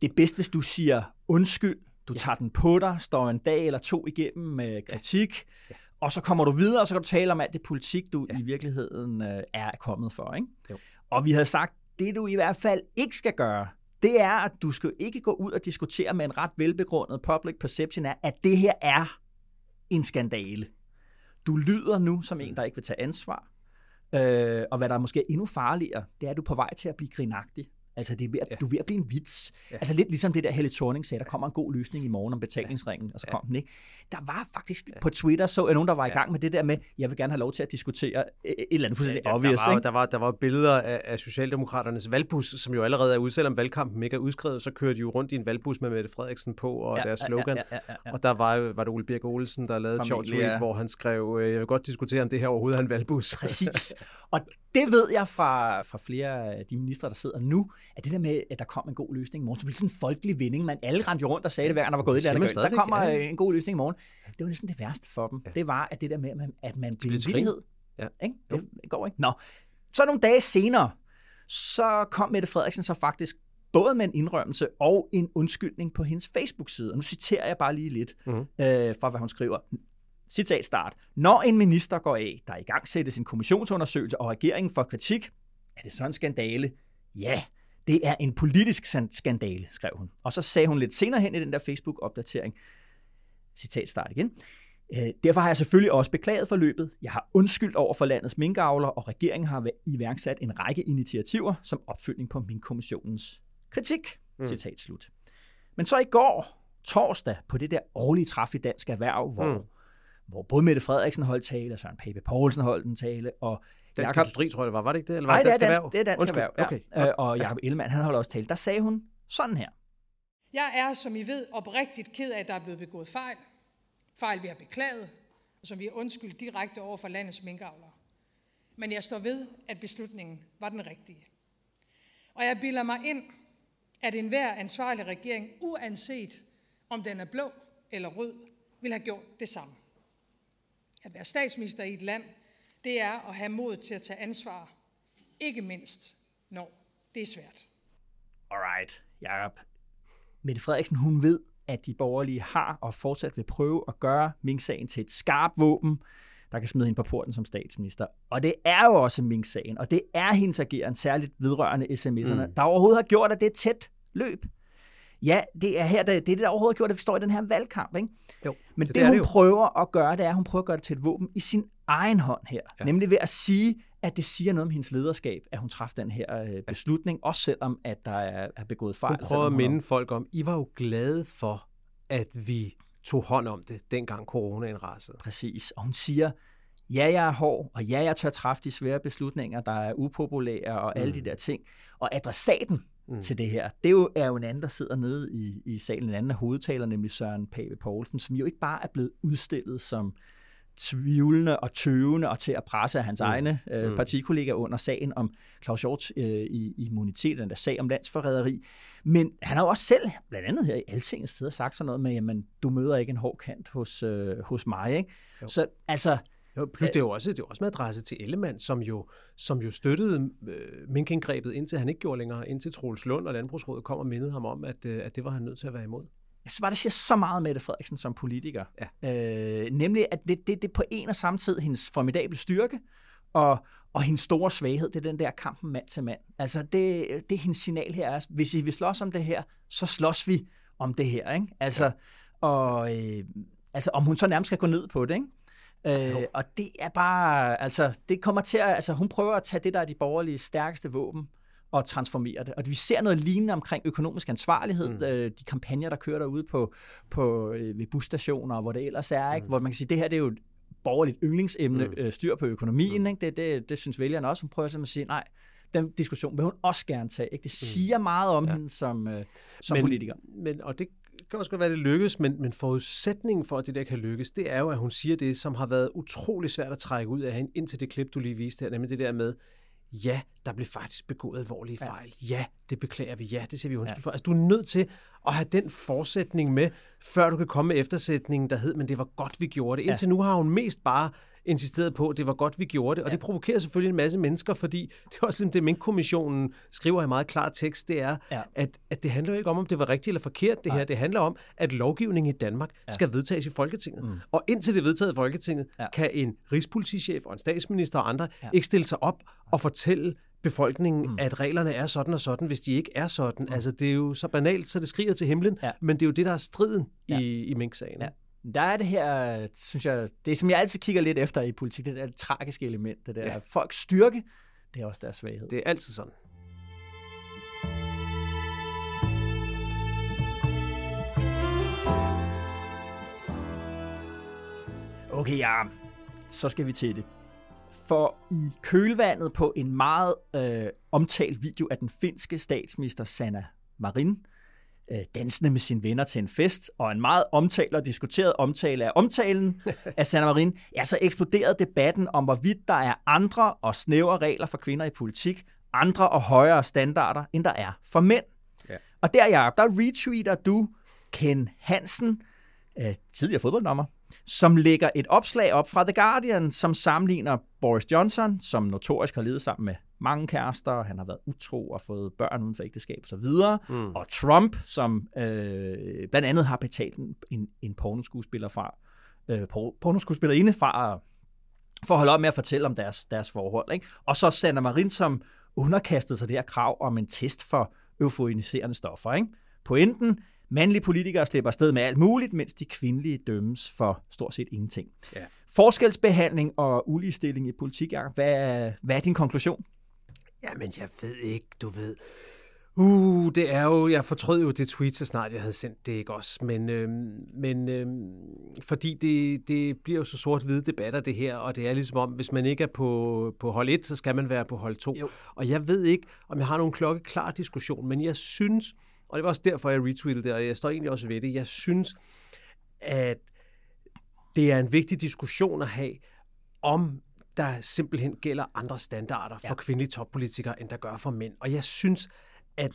Det er bedst, hvis du siger undskyld, du ja. tager den på dig, står en dag eller to igennem med kritik, ja. Ja. og så kommer du videre, og så kan du tale om alt det politik, du ja. i virkeligheden øh, er kommet for. Ikke? Jo. Og vi havde sagt, det du i hvert fald ikke skal gøre, det er, at du skal ikke gå ud og diskutere med en ret velbegrundet public perception af, at det her er en skandale. Du lyder nu som en, der ikke vil tage ansvar. Øh, og hvad der er måske endnu farligere, det er, at du er på vej til at blive grinagtig. Altså, det er at, ja. du er ved at blive en vits. Ja. Altså lidt ligesom det der Helle Thorning sagde, der kommer en god løsning i morgen om betalingsringen, ja. og så kom ja. den ikke. Der var faktisk ja. på Twitter, så er nogen, der var i gang med det der med, jeg vil gerne have lov til at diskutere et eller andet fuldstændig ja, obvious. Der var, der, var, der var billeder af, af Socialdemokraternes valgbus, som jo allerede er ude, selvom valgkampen ikke er udskrevet, så kører de jo rundt i en valgbus med Mette Frederiksen på, og ja, deres slogan. Ja, ja, ja, ja. Og der var, var det Ole Birk Olsen, der lavede et sjovt tweet, ja. hvor han skrev, øh, jeg vil godt diskutere, om det her overhovedet er en valgbus. Præcis. Og det ved jeg fra, fra flere af de ministre, der sidder nu, at det der med, at der kom en god løsning i morgen, så blev det sådan en folkelig vinding. Man alle rendte rundt og sagde det, hver gang der var gået et eller Der kommer ja. en god løsning i morgen. Det var næsten det værste for dem. Ja. Det var, at det der med, at man, at man blev en Ja. Ikke? Det går ikke. Nå. Så nogle dage senere, så kom Mette Frederiksen så faktisk både med en indrømmelse og en undskyldning på hendes Facebook-side. Og nu citerer jeg bare lige lidt mm. øh, fra, hvad hun skriver. Citat start. Når en minister går af, der i gang sættes en kommissionsundersøgelse, og regeringen får kritik, er det så en skandale? Ja, det er en politisk skandale, skrev hun. Og så sagde hun lidt senere hen i den der Facebook-opdatering, citat start igen, Øh, derfor har jeg selvfølgelig også beklaget forløbet. Jeg har undskyldt over for landets minkavler, og regeringen har iværksat en række initiativer som opfølgning på Minkkommissionens kritik. Mm. Citat slut. Men så i går, torsdag, på det der årlige træf i Dansk Erhverv, hvor, mm. hvor både Mette Frederiksen holdt tale, og Søren Pape Poulsen holdt en tale, og Dansk Jacob... Industri, tror jeg det var. Var det ikke det? Eller var Nej, det, det er Dansk, det er Dansk Undskyld. Erhverv. Ja. Okay. Øh, og Jacob Ellemann, han holdt også tale. Der sagde hun sådan her. Jeg er, som I ved, oprigtigt ked af, at der er blevet begået fejl. Fejl, vi har beklaget, og som vi har undskyldt direkte over for landets minkavlere. Men jeg står ved, at beslutningen var den rigtige. Og jeg bilder mig ind, at enhver ansvarlig regering, uanset om den er blå eller rød, vil have gjort det samme. At være statsminister i et land, det er at have mod til at tage ansvar, ikke mindst når det er svært. Alright, Jacob. Mette Frederiksen, hun ved, at de borgerlige har og fortsat vil prøve at gøre Mink-sagen til et skarpt våben, der kan smide hende på porten som statsminister. Og det er jo også Mink-sagen, og det er hendes ageren, særligt vedrørende sms'erne, mm. der overhovedet har gjort, at det er tæt løb. Ja, det er her, det er det, der overhovedet gjort, at vi står i den her valgkamp. Ikke? Jo, Men det, det, hun det prøver at gøre, det er, at hun prøver at gøre det til et våben i sin egen hånd her. Ja. Nemlig ved at sige, at det siger noget om hendes lederskab, at hun træffede den her øh, beslutning, også selvom at der er, er begået fejl. Hun prøver at minde folk om, I var jo glade for, at vi tog hånd om det, dengang coronaen rasede. Præcis. Og hun siger, ja, jeg er hård, og ja, jeg tør træffe de svære beslutninger, der er upopulære og alle mm. de der ting. Og adressaten mm. til det her, det er jo, er jo en anden, der sidder nede i, i salen, en anden af hovedtaler, nemlig Søren Pape Poulsen, som jo ikke bare er blevet udstillet som tvivlende og tøvende og til at presse af hans mm. egne øh, mm. partikollegaer under sagen om Claus Hjort øh, i, immunitet, den der sag om landsforræderi. Men han har jo også selv, blandt andet her i Altingets sted, sagt sådan noget med, jamen, du møder ikke en hård kant hos, øh, hos mig. Ikke? Jo. Så altså, jo, plus det er jo også, det er også med adresse til Ellemann, som jo, som jo støttede øh, minkindgrebet, indtil han ikke gjorde længere, indtil Troels Lund og Landbrugsrådet kom og mindede ham om, at, øh, at det var han nødt til at være imod. Jeg synes bare, det siger så meget Mette Frederiksen som politiker. Ja. Øh, nemlig, at det, det, det på en og samme tid hendes formidable styrke, og, og hendes store svaghed, det er den der kampen mand til mand. Altså, det, det er hendes signal her. Er, hvis vi vil slås om det her, så slås vi om det her. Ikke? Altså, ja. og, øh, altså, om hun så nærmest skal gå ned på det, ikke? Øh, og det er bare, altså, det kommer til at, altså, hun prøver at tage det, der er de borgerlige stærkeste våben, og transformere det. Og vi ser noget lignende omkring økonomisk ansvarlighed, mm. øh, de kampagner, der kører derude på, på, øh, ved busstationer, hvor det ellers er, ikke? Mm. hvor man kan sige, det her det er jo et borgerligt yndlingsemne, mm. øh, styr på økonomien. Mm. Ikke? Det, det, det synes vælgerne også. Hun prøver simpelthen at sige, nej, den diskussion vil hun også gerne tage. Ikke? Det mm. siger meget om ja. hende som, øh, som men, politiker. Men, og det kan også godt være, at det lykkes, men, men forudsætningen for, at det der kan lykkes, det er jo, at hun siger det, som har været utrolig svært at trække ud af hende, indtil det klip, du lige viste her, nemlig det der med, ja, der blev faktisk begået alvorlige fejl. Ja, ja det beklager vi. Ja, det ser vi undskyld ja. for. Altså, du er nødt til at have den forsætning med, før du kan komme med eftersætningen, der hed, men det var godt, vi gjorde det. Indtil ja. nu har hun mest bare insisteret på, at det var godt, vi gjorde det. Og ja. det provokerer selvfølgelig en masse mennesker, fordi det er også ligesom det, Mink-kommissionen skriver i meget klar tekst, det er, ja. at, at det handler jo ikke om, om det var rigtigt eller forkert, det her. Det handler om, at lovgivningen i Danmark ja. skal vedtages i Folketinget. Mm. Og indtil det er vedtaget i Folketinget, ja. kan en rigspolitichef og en statsminister og andre ja. ikke stille sig op og fortælle befolkningen, mm. at reglerne er sådan og sådan, hvis de ikke er sådan. Mm. Altså, det er jo så banalt, så det skriger til himlen, ja. men det er jo det, der er striden ja. i, i Mink-sagen. Ja. Der er det her, synes jeg, det som jeg altid kigger lidt efter i politik, det er det tragiske element, det der ja. folks styrke, det er også deres svaghed. Det er altid sådan. Okay, ja, så skal vi til det. For i kølvandet på en meget øh, omtalt video af den finske statsminister Sanna Marin, øh, dansende med sine venner til en fest, og en meget omtalt og diskuteret omtale af omtalen af Sanna Marin, ja, så eksploderede debatten om, hvorvidt der er andre og snævre regler for kvinder i politik, andre og højere standarder, end der er for mænd. Ja. Og der, Jacob, der retweeter du Ken Hansen, øh, tidligere fodboldnommer, som lægger et opslag op fra The Guardian, som sammenligner Boris Johnson, som notorisk har levet sammen med mange kærester, han har været utro og fået børn uden for ægteskab osv. Mm. Og Trump, som øh, blandt andet har betalt en, en, pornoskuespiller fra, øh, pornoskuespillerinde fra for at holde op med at fortælle om deres, deres forhold. Ikke? Og så Sanna Marin, som underkastede sig det her krav om en test for euforiserende stoffer. Ikke? Pointen, mandlige politikere slipper afsted med alt muligt, mens de kvindelige dømmes for stort set ingenting. Ja. Forskelsbehandling og uligestilling i politik, hvad, hvad er din konklusion? Jamen, jeg ved ikke, du ved. Uh, det er jo, jeg fortrød jo det tweet, så snart jeg havde sendt det, ikke også? Men, øhm, men øhm, fordi det, det bliver jo så sort-hvide debatter, det her, og det er ligesom om, hvis man ikke er på, på hold 1, så skal man være på hold 2. Jo. Og jeg ved ikke, om jeg har nogen klokkeklar diskussion, men jeg synes, og det var også derfor, jeg retweetede det, og jeg står egentlig også ved det, jeg synes, at det er en vigtig diskussion at have, om der simpelthen gælder andre standarder for ja. kvindelige toppolitikere, end der gør for mænd. Og jeg synes, at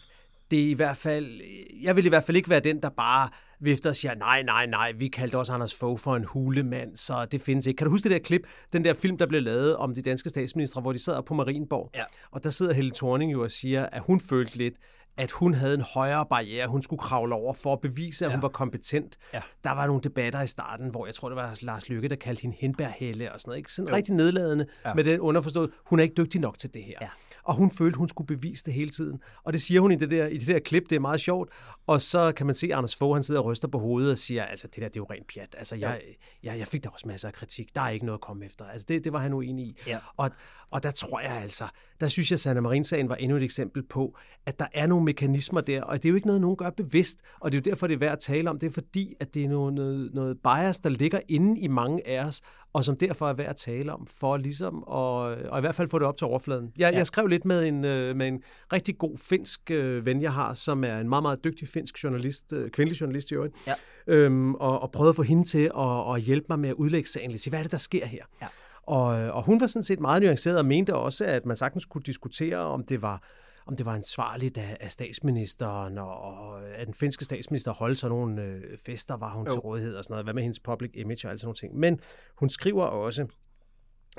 det i hvert fald, jeg vil i hvert fald ikke være den, der bare vifter og siger, nej, nej, nej, vi kaldte også Anders Fogh for en hulemand, så det findes ikke. Kan du huske det der klip, den der film, der blev lavet om de danske statsministre, hvor de sidder på Marienborg, ja. og der sidder Helle Thorning jo og siger, at hun følte lidt, at hun havde en højere barriere, hun skulle kravle over for at bevise, at ja. hun var kompetent. Ja. Der var nogle debatter i starten, hvor jeg tror, det var Lars Lykke, der kaldte hende Hindbærhelle og sådan noget. Ikke? Sådan jo. rigtig nedladende ja. med den underforstået, hun er ikke dygtig nok til det her. Ja og hun følte, hun skulle bevise det hele tiden. Og det siger hun i det der, i det der klip, det er meget sjovt. Og så kan man se, Anders Fogh, han sidder og ryster på hovedet og siger, altså det der, det er jo rent pjat. Altså jeg, jeg, jeg fik da også masser af kritik. Der er ikke noget at komme efter. Altså det, det var han uenig i. Ja. Og, og der tror jeg altså, der synes jeg, Sanna Marin-sagen var endnu et eksempel på, at der er nogle mekanismer der, og det er jo ikke noget, nogen gør bevidst, og det er jo derfor, det er værd at tale om. Det er fordi, at det er noget, noget, noget bias, der ligger inde i mange af os, og som derfor er værd at tale om, for ligesom at, og i hvert fald få det op til overfladen. Jeg, ja. jeg skrev lidt med en, øh, med en rigtig god finsk øh, ven, jeg har, som er en meget, meget dygtig finsk journalist, øh, kvindelig journalist i øvrigt, ja. øhm, og, og prøvede at få hende til at, at hjælpe mig med at udlægge sagen lidt. Sige, hvad er det, der sker her? Ja. Og, og hun var sådan set meget nuanceret og mente også, at man sagtens kunne diskutere, om det var om det var ansvarligt af, af statsministeren, og, og at den finske statsminister holdt sådan nogle øh, fester, var hun jo. til rådighed og sådan noget. Hvad med hendes public image og alt sådan nogle ting. Men hun skriver også,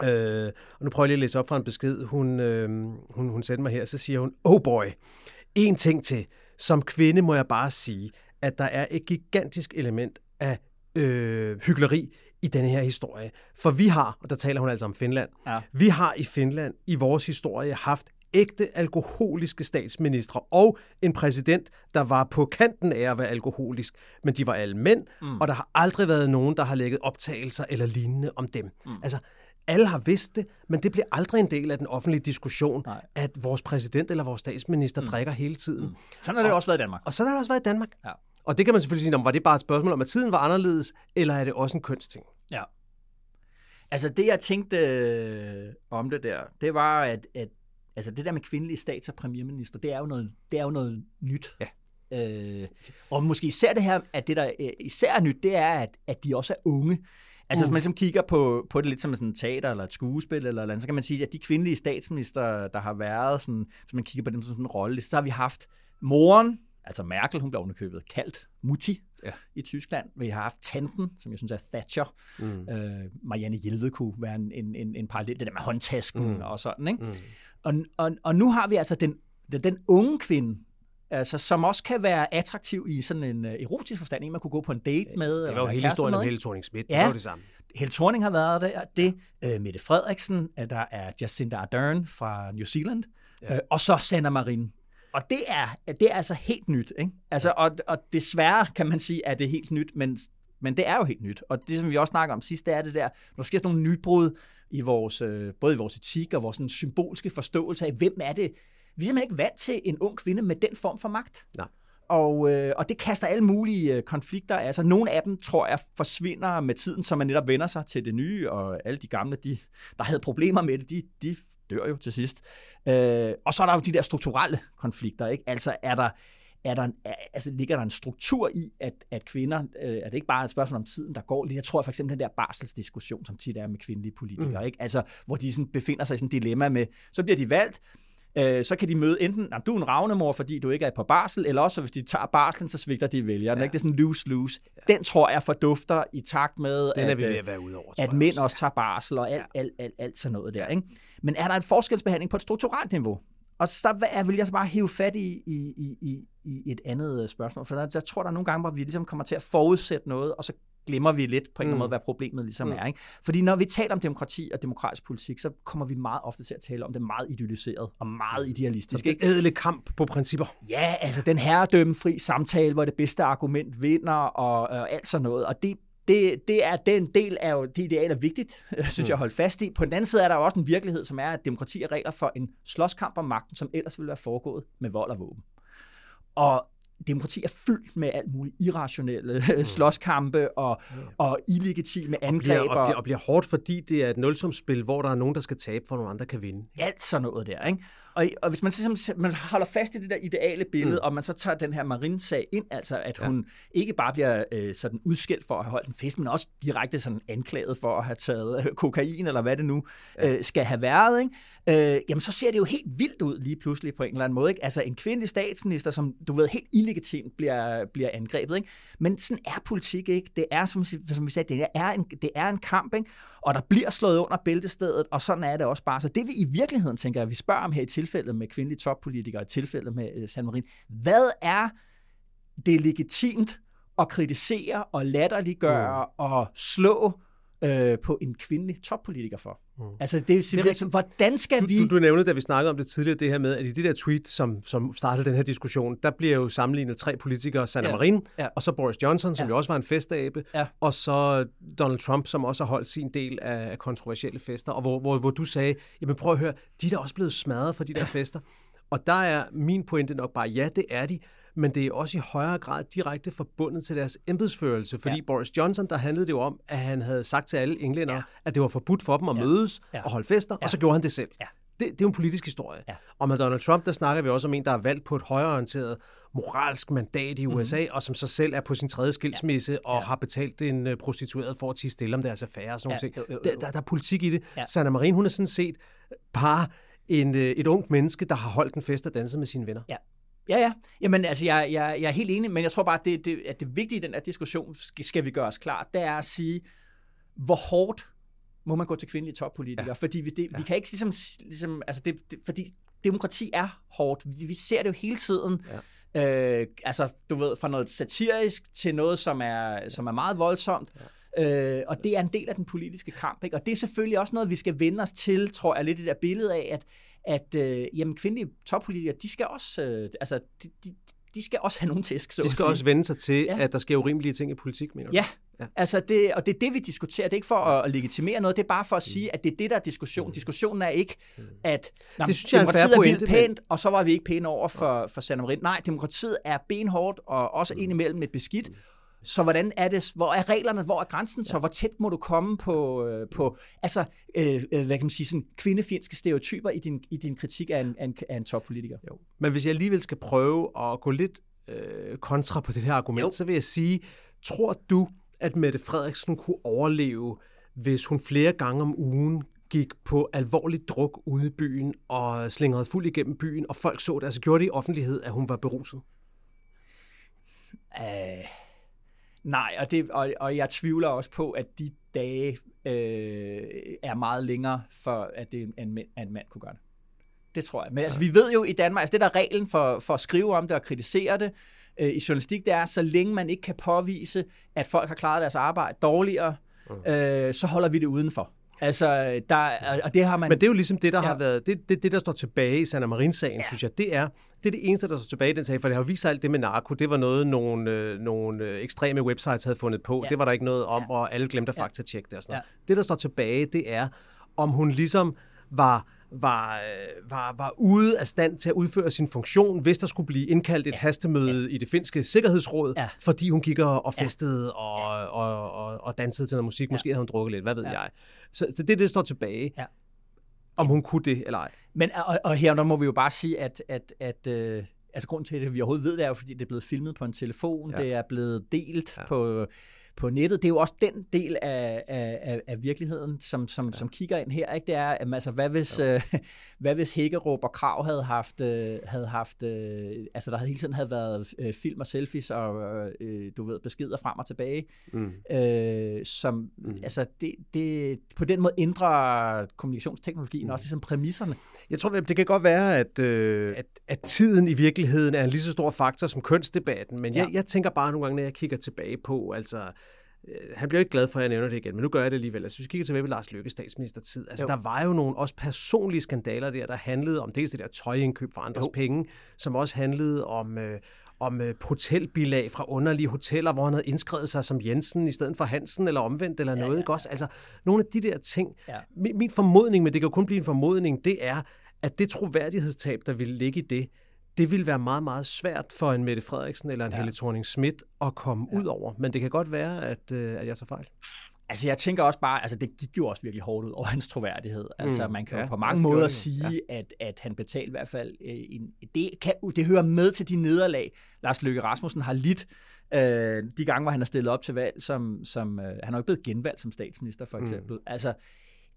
øh, og nu prøver jeg lige at læse op fra en besked, hun, øh, hun, hun sendte mig her, så siger hun, oh boy, en ting til. Som kvinde må jeg bare sige, at der er et gigantisk element af øh, hyggeleri i denne her historie. For vi har, og der taler hun altså om Finland, ja. vi har i Finland i vores historie haft ægte alkoholiske statsministre og en præsident, der var på kanten af at være alkoholisk. Men de var alle mænd, mm. og der har aldrig været nogen, der har lægget optagelser eller lignende om dem. Mm. Altså, alle har vidst det, men det bliver aldrig en del af den offentlige diskussion, Nej. at vores præsident eller vores statsminister mm. drikker hele tiden. Mm. Sådan har det og, også været i Danmark. Og sådan har det også været i Danmark. Ja. Og det kan man selvfølgelig sige, om var det bare et spørgsmål om, at tiden var anderledes, eller er det også en kønsting? Ja. Altså det, jeg tænkte øh, om det der, det var, at, at altså det der med kvindelige stats- og premierminister, det er jo noget, det er jo noget nyt. Ja. Øh, og måske især det her, at det der øh, især er nyt, det er, at, at de også er unge. Altså uh. hvis man ligesom kigger på, på det lidt som sådan et teater eller et skuespil, eller, andet, så kan man sige, at de kvindelige statsminister, der har været, sådan, hvis man kigger på dem som sådan en rolle, så har vi haft moren, altså Merkel, hun blev underkøbet kaldt Mutti ja. i Tyskland. Vi har haft tanten, som jeg synes er Thatcher. Mm. Øh, Marianne Hjelved kunne være en, en, en, en parallel, det der med håndtasken mm. og sådan. Ikke? Mm. Og, og, og nu har vi altså den, den, den unge kvinde, altså, som også kan være attraktiv i sådan en uh, erotisk forstand, en man kunne gå på en date med. Det var jo hele historien om Helle thorning Schmidt, ja. det var det samme. Helle Thorning har været der, det. Uh, Mette Frederiksen, uh, der er Jacinda Ardern fra New Zealand, ja. og så Sanna Marin. Og det er, det er altså helt nyt. Ikke? Altså, og, og desværre kan man sige, at det er helt nyt, men, men det er jo helt nyt. Og det, som vi også snakker om sidst, det er det der, når der sker sådan nogle nybrud, i vores, øh, både i vores etik og vores sådan, symbolske forståelse af, hvem er det. Vi er simpelthen ikke vant til en ung kvinde med den form for magt. Nej. Og, øh, og det kaster alle mulige øh, konflikter sig. Nogle af dem, tror jeg, forsvinder med tiden, så man netop vender sig til det nye, og alle de gamle, de, der havde problemer med det, de, de dør jo til sidst. Øh, og så er der jo de der strukturelle konflikter. Ikke? Altså er der er der en, altså, ligger der en struktur i, at, at kvinder, øh, er det ikke bare et spørgsmål om tiden, der går? Jeg tror for eksempel den der barselsdiskussion, som tit er med kvindelige politikere, mm. ikke? Altså, hvor de sådan befinder sig i sådan et dilemma med, så bliver de valgt, øh, så kan de møde enten, du er en ravnemor, fordi du ikke er på barsel, eller også hvis de tager barslen, så svigter de vælgerne. Ja. Ikke? Det er sådan lose-lose. Ja. Den tror jeg fordufter i takt med, Den er at, vi ved øh, at være ude over, at mænd også. også tager barsel og alt, alt, alt, alt sådan noget der. Ikke? Men er der en forskelsbehandling på et strukturelt niveau? Og så der er- vil jeg så bare hive fat i, i, i, i, i et andet øh, spørgsmål, for der, jeg tror, der er nogle gange, hvor vi ligesom kommer til at forudsætte noget, og så glemmer vi lidt på en eller anden Mm. måde, hvad problemet ligesom Mm. er. Ikke? Fordi når vi taler om demokrati og demokratisk politik, så kommer vi meget ofte til at tale om det meget idealiseret og meget idealistisk. Det er ædle kamp på principper. Ja, altså den herredømmefri samtale, hvor det bedste argument vinder og, og alt sådan noget. Og det, det, det er den del af jo, det ideal er vigtigt, synes jeg at holde fast i. På den anden side er der jo også en virkelighed, som er, at demokrati er regler for en slåskamp om magten, som ellers ville være foregået med vold og våben. Og demokrati er fyldt med alt muligt irrationelle mm. slåskampe og, og illegitime angreb. Bliver, og, bliver, og bliver hårdt, fordi det er et nulsumsspil, hvor der er nogen, der skal tabe, for nogle andre kan vinde. alt sådan noget der. Ikke? Og, og hvis man, så, simpelthen- man holder fast i det der ideale billede, mm. og man så tager den her Marin-sag ind, altså at ja. hun ikke bare bliver øh, sådan udskilt for at have holdt en fest, men også direkte sådan anklaget for at have taget øh, kokain, eller hvad det nu ja. øh, skal have været, ikke? Øh, jamen så ser det jo helt vildt ud lige pludselig på en eller anden måde. Ikke? Altså en kvindelig statsminister, som du ved helt illegitimt bliver, bliver angrebet. Ikke? Men sådan er politik ikke. Det er, som, som vi sagde, det er en, det er en kamp, ikke? Og der bliver slået under bæltestedet, og sådan er det også bare. Så det vi i virkeligheden tænker, at vi spørger om her i tilfældet med kvindelige toppolitikere, i tilfældet med øh, San Marin, hvad er det legitimt at kritisere og latterliggøre mm. og slå øh, på en kvindelig toppolitiker for? Mm. Altså, det, rigtigt. det hvordan skal Du, vi... du, du nævnte, da vi snakkede om det tidligere, det her med, at i det der tweet, som, som startede den her diskussion, der bliver jo sammenlignet tre politikere, Sanna Ja. ja. Marin, Ja. ja. og så Boris Johnson, som Ja. ja. jo også var en festabe, Ja. og så Donald Trump, som også har holdt sin del af kontroversielle fester, og hvor, hvor, hvor du sagde, jamen prøv at høre, de er da også blevet smadret for de der fester. Og der er min pointe nok bare, ja, det er de, men det er også i højere grad direkte forbundet til deres embedsførelse, fordi Ja. Boris Johnson, der handlede det jo om, at han havde sagt til alle englænder, Ja. at det var forbudt for dem at Ja. mødes Ja. og holde fester, Ja. og så gjorde han det selv. Ja. Det, det er jo en politisk historie. Ja. Og med Donald Trump, der snakker vi også om en, der er valgt på et højreorienteret moralsk mandat i USA, mm-hmm. og som så selv er på sin tredje skilsmisse ja. og Ja. har betalt en uh, prostitueret for at tige stille om deres affære og sådan Ja, jo. Der, der, der er politik i det. Ja. Ja. Sanna Marin, hun er sådan set bare en, øh, et ungt menneske, der har holdt en fest og danset med sine venner. Ja. Ja, ja. Jamen, altså, jeg, jeg, jeg er helt enig, men jeg tror bare, at det, det, at det vigtige i den her diskussion, skal, skal vi gøre os klart, det er at sige, hvor hårdt må man gå til kvindelige toppolitikere? Ja. Fordi vi, det, ja. vi kan ikke ligesom, ligesom altså det, det, fordi demokrati er hårdt. Vi, vi ser det jo hele tiden. Ja. Øh, altså, du ved, fra noget satirisk til noget, som er, som er meget voldsomt. Ja. Øh, og det er en del af den politiske kamp. Ikke? Og det er selvfølgelig også noget, vi skal vende os til, tror jeg, lidt i det der billede af, at, at øh, jamen, kvindelige toppolitikere, de skal også, øh, altså, de, de, de skal også have nogle tæsk, så De at skal også vende sig til, Ja. at der sker urimelige ting i politik, mener du? Ja, Ja. altså det, og det er det, vi diskuterer. Det er ikke for at legitimere noget, det er bare for at Mm. sige, at det er det, der er diskussion. Diskussionen er ikke, at nå, Det synes jeg demokratiet er vildt pænt, og så var vi ikke pæne over for, for Sanna Marin. Nej, demokratiet er benhårdt, og også Mm. indimellem et beskidt. Så hvordan er det, hvor er reglerne, hvor er grænsen så, hvor tæt må du komme på, øh, på altså, øh, øh, hvad kan man sige, sådan kvindefjendske stereotyper i din, i din kritik af en, af en, af en toppolitiker? Jo. Men hvis jeg alligevel skal prøve at gå lidt øh, kontra på det her argument, jo. så vil jeg sige, tror du, at Mette Frederiksen kunne overleve, hvis hun flere gange om ugen gik på alvorlig druk ude i byen og slingrede fuld igennem byen, og folk så det, altså gjorde det i offentlighed, at hun var beruset? Øh, nej, og, det, og, og jeg tvivler også på, at de dage øh, er meget længere, for at, det, en, mænd, at en mand kunne gøre det. Det tror jeg. Men altså, vi ved jo i Danmark, altså det der er reglen for, for at skrive om det og kritisere det øh, i journalistik, det er, så længe man ikke kan påvise, at folk har klaret deres arbejde dårligere, øh, så holder vi det udenfor. Altså, der, og det har man... Men det er jo ligesom det, der Ja. har været, det, det, det, der står tilbage i Sanna Marin-sagen, ja. synes jeg, det er, det er det eneste, der står tilbage i den sag, for det har jo vist sig alt det med narko, det var noget, nogle, øh, nogle øh, ekstreme websites havde fundet på, Ja. det var der ikke noget om, Ja. og alle glemte at faktatjekke det og sådan noget. Ja. Det, der står tilbage, det er, om hun ligesom var var, øh, var, var ude af stand til at udføre sin funktion, hvis der skulle blive indkaldt et ja. hastemøde ja. i det finske sikkerhedsråd, Ja. fordi hun gik og, og festede og, og, og, og dansede til noget musik. Måske havde hun drukket lidt, hvad ved Ja. jeg. Så, så det er det, der står tilbage. Ja. Om hun kunne det eller ej. Men og, og her må vi jo bare sige, at, at, at øh, altså grunden til, at vi overhovedet ved det, er jo, fordi det er blevet filmet på en telefon, ja. Ja. det er blevet delt ja. Ja. på, på nettet. Det er jo også den del af, af, af, virkeligheden, som, som, ja. som kigger ind her. Ikke? Det er, at, altså, hvad hvis, øh, hvad hvis Hækkerup og Krav havde haft, øh, havde haft øh, altså der havde hele tiden havde været øh, film og selfies og øh, du ved, beskeder frem og tilbage, mm. øh, som, mm. altså det, det, på den måde ændrer kommunikationsteknologien mm. også ligesom præmisserne. Jeg tror, det kan godt være, at, øh, at, at tiden i virkeligheden er en lige så stor faktor som kønsdebatten, men ja. jeg, jeg tænker bare nogle gange, når jeg kigger tilbage på, altså han bliver ikke glad for, at jeg nævner det igen, men nu gør jeg det alligevel. Altså, hvis vi kigger tilbage på Lars Løkke statsministertid, altså jo. der var jo nogle også personlige skandaler der, der handlede om dels det der tøjindkøb for andres jo. penge, som også handlede om, øh, om øh, hotelbilag fra underlige hoteller, hvor han havde indskrevet sig som Jensen i stedet for Hansen, eller omvendt, eller ja, noget, ja, ikke også? Altså, nogle af de der ting. Ja. Min, min formodning, men det kan jo kun blive en formodning, det er, at det troværdighedstab, der vil ligge i det, det vil være meget, meget svært for en Mette Frederiksen eller en ja. Helle thorning Schmidt at komme ja. ud over. Men det kan godt være, at, øh, at jeg tager fejl. Altså jeg tænker også bare, altså det gik jo også virkelig hårdt ud over hans troværdighed. Altså mm, man kan ja, jo på mange måder det. sige, ja. at, at han betalte i hvert fald, øh, en, det, kan, det hører med til de nederlag, Lars Løkke Rasmussen har lidt øh, de gange, hvor han er stillet op til valg, som, som øh, han er jo ikke blevet genvalgt som statsminister for mm. eksempel. Mm. Altså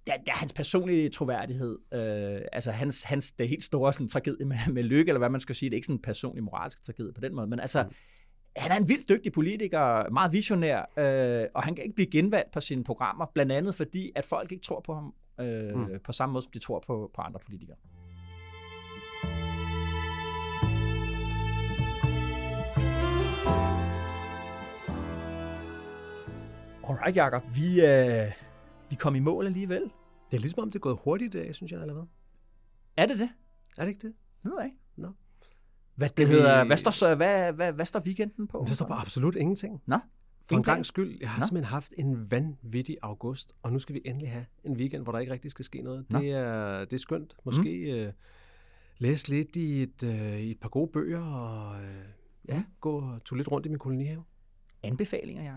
der, der hans personlige troværdighed, øh, altså hans, hans, det helt store sådan, tragedie med, med lykke, eller hvad man skal sige, det er ikke sådan en personlig moralsk tragedie på den måde, men altså, mm. han er en vildt dygtig politiker, meget visionær, øh, og han kan ikke blive genvalgt på sine programmer, blandt andet fordi, at folk ikke tror på ham øh, mm. på samme måde, som de tror på, på andre politikere. Alright, Jacob. Vi, øh, vi kom i mål alligevel. Det er ligesom om, det er gået hurtigt i dag, synes jeg, eller hvad? Er det det? Er det ikke det? Det ved jeg ikke. Nå. Hvad, det hedder, hvad, står, så, hvad, hvad, hvad står weekenden på? Det står bare absolut ingenting. Nå? For en gang skyld, jeg har Nå? simpelthen haft en vanvittig august, og nu skal vi endelig have en weekend, hvor der ikke rigtig skal ske noget. Det er, det er skønt. Måske mm. øh, læse lidt i et, øh, i et par gode bøger, og øh, ja, gå to lidt rundt i min kolonihave. Anbefalinger, ja.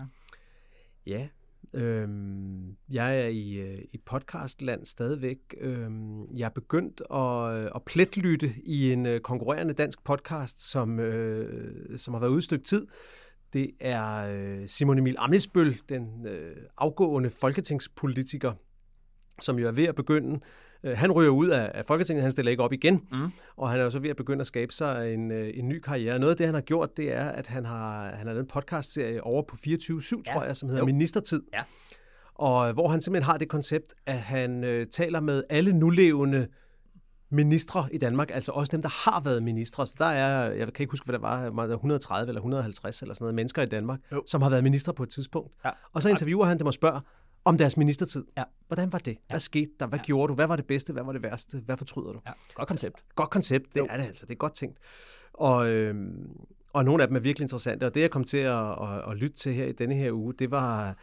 Ja, Øhm, jeg er i, øh, i podcastland stadigvæk. Øhm, jeg er begyndt at, øh, at pletlytte i en øh, konkurrerende dansk podcast, som, øh, som har været ude et stykke tid. Det er Simon Emil Amnesbøl, den øh, afgående folketingspolitiker, som jo er ved at begynde Øh, han ryger ud af, af Folketinget, han stiller ikke op igen, mm. og han er jo så ved at begynde at skabe sig en, øh, en ny karriere. Noget af det, han har gjort, det er, at han har, han har lavet en podcast-serie over på 24-7, ja. tror jeg, som hedder jo. Ministertid. Ja. Og hvor han simpelthen har det koncept, at han øh, taler med alle nulevende ministre i Danmark, altså også dem, der har været ministre. Så der er, jeg kan ikke huske, hvad der var, 130 eller 150 eller sådan noget mennesker i Danmark, jo. som har været ministre på et tidspunkt. Ja. Og så interviewer han dem og spørger, om deres ministertid. Ja. Hvordan var det? Hvad skete der? Hvad ja. gjorde du? Hvad var det bedste? Hvad var det værste? Hvad fortryder du? Ja. Godt koncept. Godt koncept, det jo. er det altså. Det er godt tænkt. Og, øh, og nogle af dem er virkelig interessante. Og det, jeg kom til at, at, at lytte til her i denne her uge, det var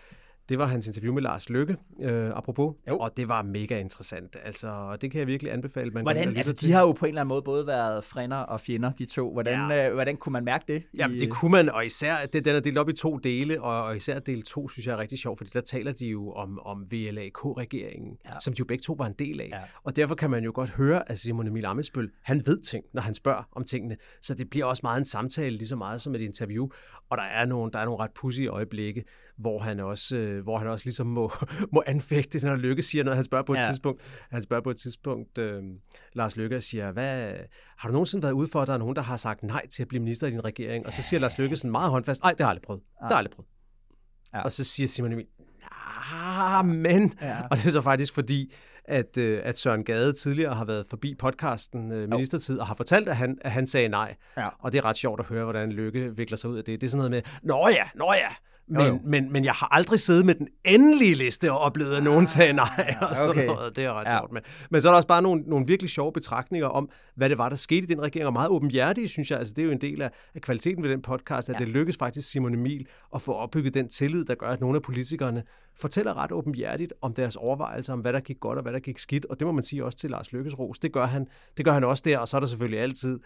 det var hans interview med Lars Lykke, øh, apropos, jo. og det var mega interessant. Altså, det kan jeg virkelig anbefale. Man hvordan, altså, de har jo på en eller anden måde både været frænder og fjender, de to. Hvordan, ja. øh, hvordan kunne man mærke det? Jamen, det kunne man, og især, det, den er delt op i to dele, og, og især del to synes jeg er rigtig sjov, fordi der taler de jo om, om VLAK-regeringen, ja. som de jo begge to var en del af. Ja. Og derfor kan man jo godt høre, at Simon Emil Amesbøl, han ved ting, når han spørger om tingene. Så det bliver også meget en samtale, lige så meget som et interview. Og der er nogle, der er nogle ret pussy øjeblikke, hvor han også, øh, hvor han også ligesom må, må anfægte, når Lykke siger noget. Han spørger på et ja. tidspunkt, han spørger på et tidspunkt øh, Lars Lykke siger, hvad, har du nogensinde været ude for, at der er nogen, der har sagt nej til at blive minister i din regering? Og så siger Lars Lykke sådan meget håndfast, nej, det har jeg aldrig prøvet. Det har jeg aldrig prøvet. Ja. Og så siger Simon Emil, ah, men... Ja. Og det er så faktisk fordi, at, øh, at Søren Gade tidligere har været forbi podcasten øh, Ministertid og har fortalt, at han, at han sagde nej. Ja. Og det er ret sjovt at høre, hvordan Lykke vikler sig ud af det. Det er sådan noget med, nå ja, nå ja, men, jo, jo. Men, men jeg har aldrig siddet med den endelige liste og oplevet, at nogen sagde nej. Og sådan okay. noget. Det er ret ja. sjovt. Men, men så er der også bare nogle, nogle virkelig sjove betragtninger om, hvad det var, der skete i den regering. Og meget åbenhjertige, synes jeg. Altså, det er jo en del af, af kvaliteten ved den podcast, at ja. det lykkes faktisk Simon Emil at få opbygget den tillid, der gør, at nogle af politikerne fortæller ret åbenhjertigt om deres overvejelser, om hvad der gik godt og hvad der gik skidt. Og det må man sige også til Lars Lykkes Ros. Det gør han, det gør han også der. Og så er der selvfølgelig altid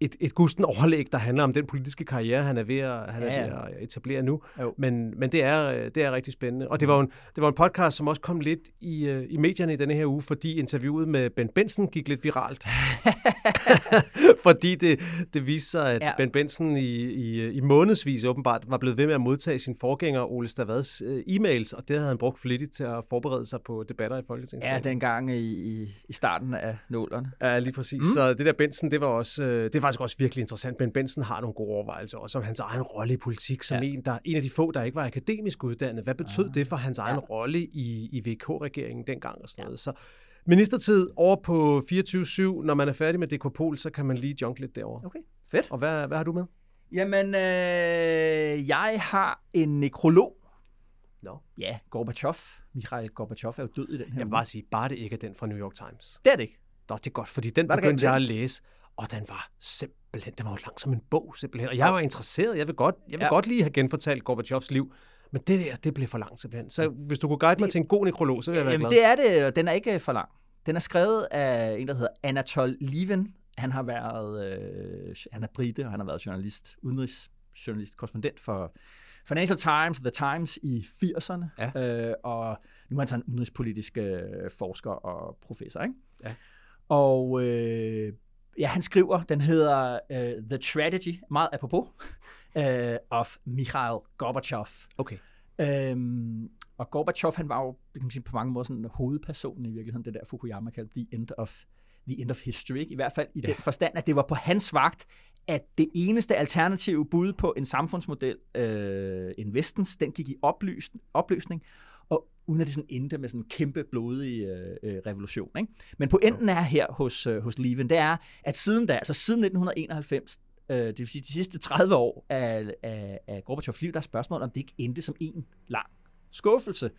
et, et gusten overlæg, der handler om den politiske karriere, han er ved at, han er Ja, ved ja. at etablere nu. Jo. Men, men det, er, øh, det er rigtig spændende. Og det var, en, det var en podcast, som også kom lidt i, øh, i medierne i denne her uge, fordi interviewet med Ben Benson gik lidt viralt. fordi det, det viste sig, at Ja. ja. Ben Benson i, i, i månedsvis åbenbart var blevet ved med at modtage sin forgænger Ole Stavads øh, e-mails, og det havde han brugt flittigt til at forberede sig på debatter i Ja, Folketingssalen. dengang i, i, i starten af nålerne. Ja, lige præcis. Mm. Så det der Benson, det var også, det er faktisk også virkelig interessant. Ben Benson har nogle gode overvejelser også om hans egen rolle i politik, som Ja. ja. en, der, en af de få, der ikke var akademisk uddannet. Hvad betød ah. det for hans egen Ja. rolle i, i VK-regeringen dengang og sådan ja. noget? Så ministertid over på 24-7, når man er færdig med DK Pol, så kan man lige junk lidt derovre. Okay, fedt. Og hvad, hvad har du med? Jamen, øh, jeg har en nekrolog. Nå. Ja, Gorbachev. Mikhail Gorbachev er jo død i den her Jeg vil bare sige, bare det ikke er den fra New York Times. Det er det ikke. Nå, det er godt, fordi den Var begyndte jeg at læse, og den var simpelthen, den var jo lang som en bog, simpelthen. Og jeg var interesseret, jeg vil godt, jeg vil Ja. godt lige have genfortalt Gorbachevs liv, men det der, det blev for langt simpelthen. Så hvis du kunne guide mig til en god nekrolog, så vil jeg være Jamen, glad. det er det, og den er ikke for lang. Den er skrevet af en, der hedder Anatol Lieven. Han har været, øh, han er brite, og han har været journalist, udenrigsjournalist, korrespondent for Financial Times, The Times i 80'erne. Ja. Øh, og nu er han sådan en udenrigspolitisk øh, forsker og professor, ikke? Ja. Og øh, ja, han skriver, den hedder øh, The Tragedy, meget apropos, øh, of Mikhail Gorbachev. Okay. Øhm, og Gorbachev, han var jo det kan man sige, på mange måder sådan hovedpersonen i virkeligheden, det der Fukuyama kaldte the end of, the end of history. Ikke? I hvert fald i ja. den forstand, at det var på hans vagt, at det eneste alternative bud på en samfundsmodel, øh, en vestens, den gik i opløs, opløsning, uden at det sådan endte med sådan en kæmpe blodig øh, øh, revolution. Ikke? Men pointen er her hos, øh, hos Lieven, det er, at siden da, altså siden 1991, øh, det vil sige de sidste 30 år af, af, af Gorbachevs liv, der er spørgsmålet, om det ikke endte som en lang skuffelse.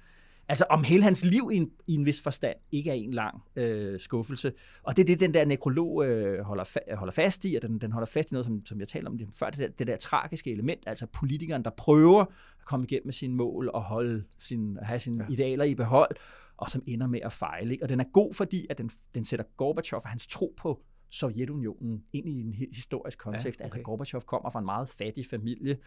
Altså om hele hans liv i en, i en vis forstand ikke er en lang øh, skuffelse. Og det er det, den der nekrolog øh, holder, fa- holder fast i, og den, den holder fast i noget, som, som jeg talte om lige før, det der, det der tragiske element, altså politikeren, der prøver at komme igennem med sine mål og holde sin, have sine ja. idealer i behold, og som ender med at fejle. Ikke? Og den er god, fordi at den, den sætter Gorbachev og hans tro på Sovjetunionen ind i en hi- historisk kontekst. Ja, okay. Altså Gorbachev kommer fra en meget fattig familie,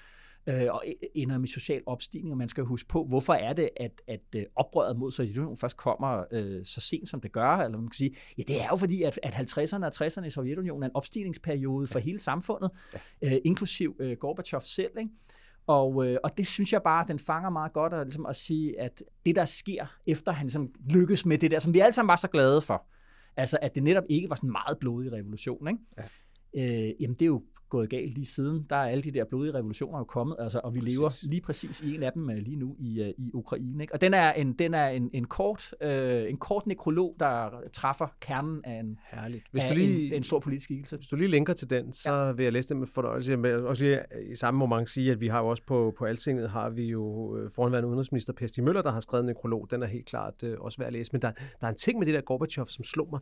øh, og ender med social opstigning, og man skal huske på, hvorfor er det, at, at øh, oprøret mod Sovjetunionen først kommer øh, så sent, som det gør, eller man kan sige, ja, det er jo fordi, at, at 50'erne og 60'erne i Sovjetunionen er en opstigningsperiode for hele samfundet, ja. øh, inklusiv øh, Gorbachev selv, ikke? Og, øh, og det synes jeg bare, den fanger meget godt at, ligesom at sige, at det, der sker, efter han ligesom lykkes med det der, som vi alle sammen var så glade for, altså at det netop ikke var sådan en meget blodig revolution, ikke? Ja. Øh, jamen det er jo gået galt lige siden. Der er alle de der blodige revolutioner jo kommet, altså, og vi præcis. lever lige præcis i en af dem øh, lige nu i, øh, i Ukraine. Ikke? Og den er en, den er en, en, kort, øh, en kort nekrolog, der træffer kernen af en, Herligt. Hvis af du lige, en, en stor politisk skikkelse. Hvis du lige linker til den, så ja. vil jeg læse den med fornøjelse. Jeg vil også lige i samme moment sige, at vi har jo også på, på Altinget, har vi jo øh, foranværende udenrigsminister Per Stig Møller, der har skrevet en nekrolog. Den er helt klart øh, også værd at læse. Men der, der er en ting med det der Gorbachev, som slog mig,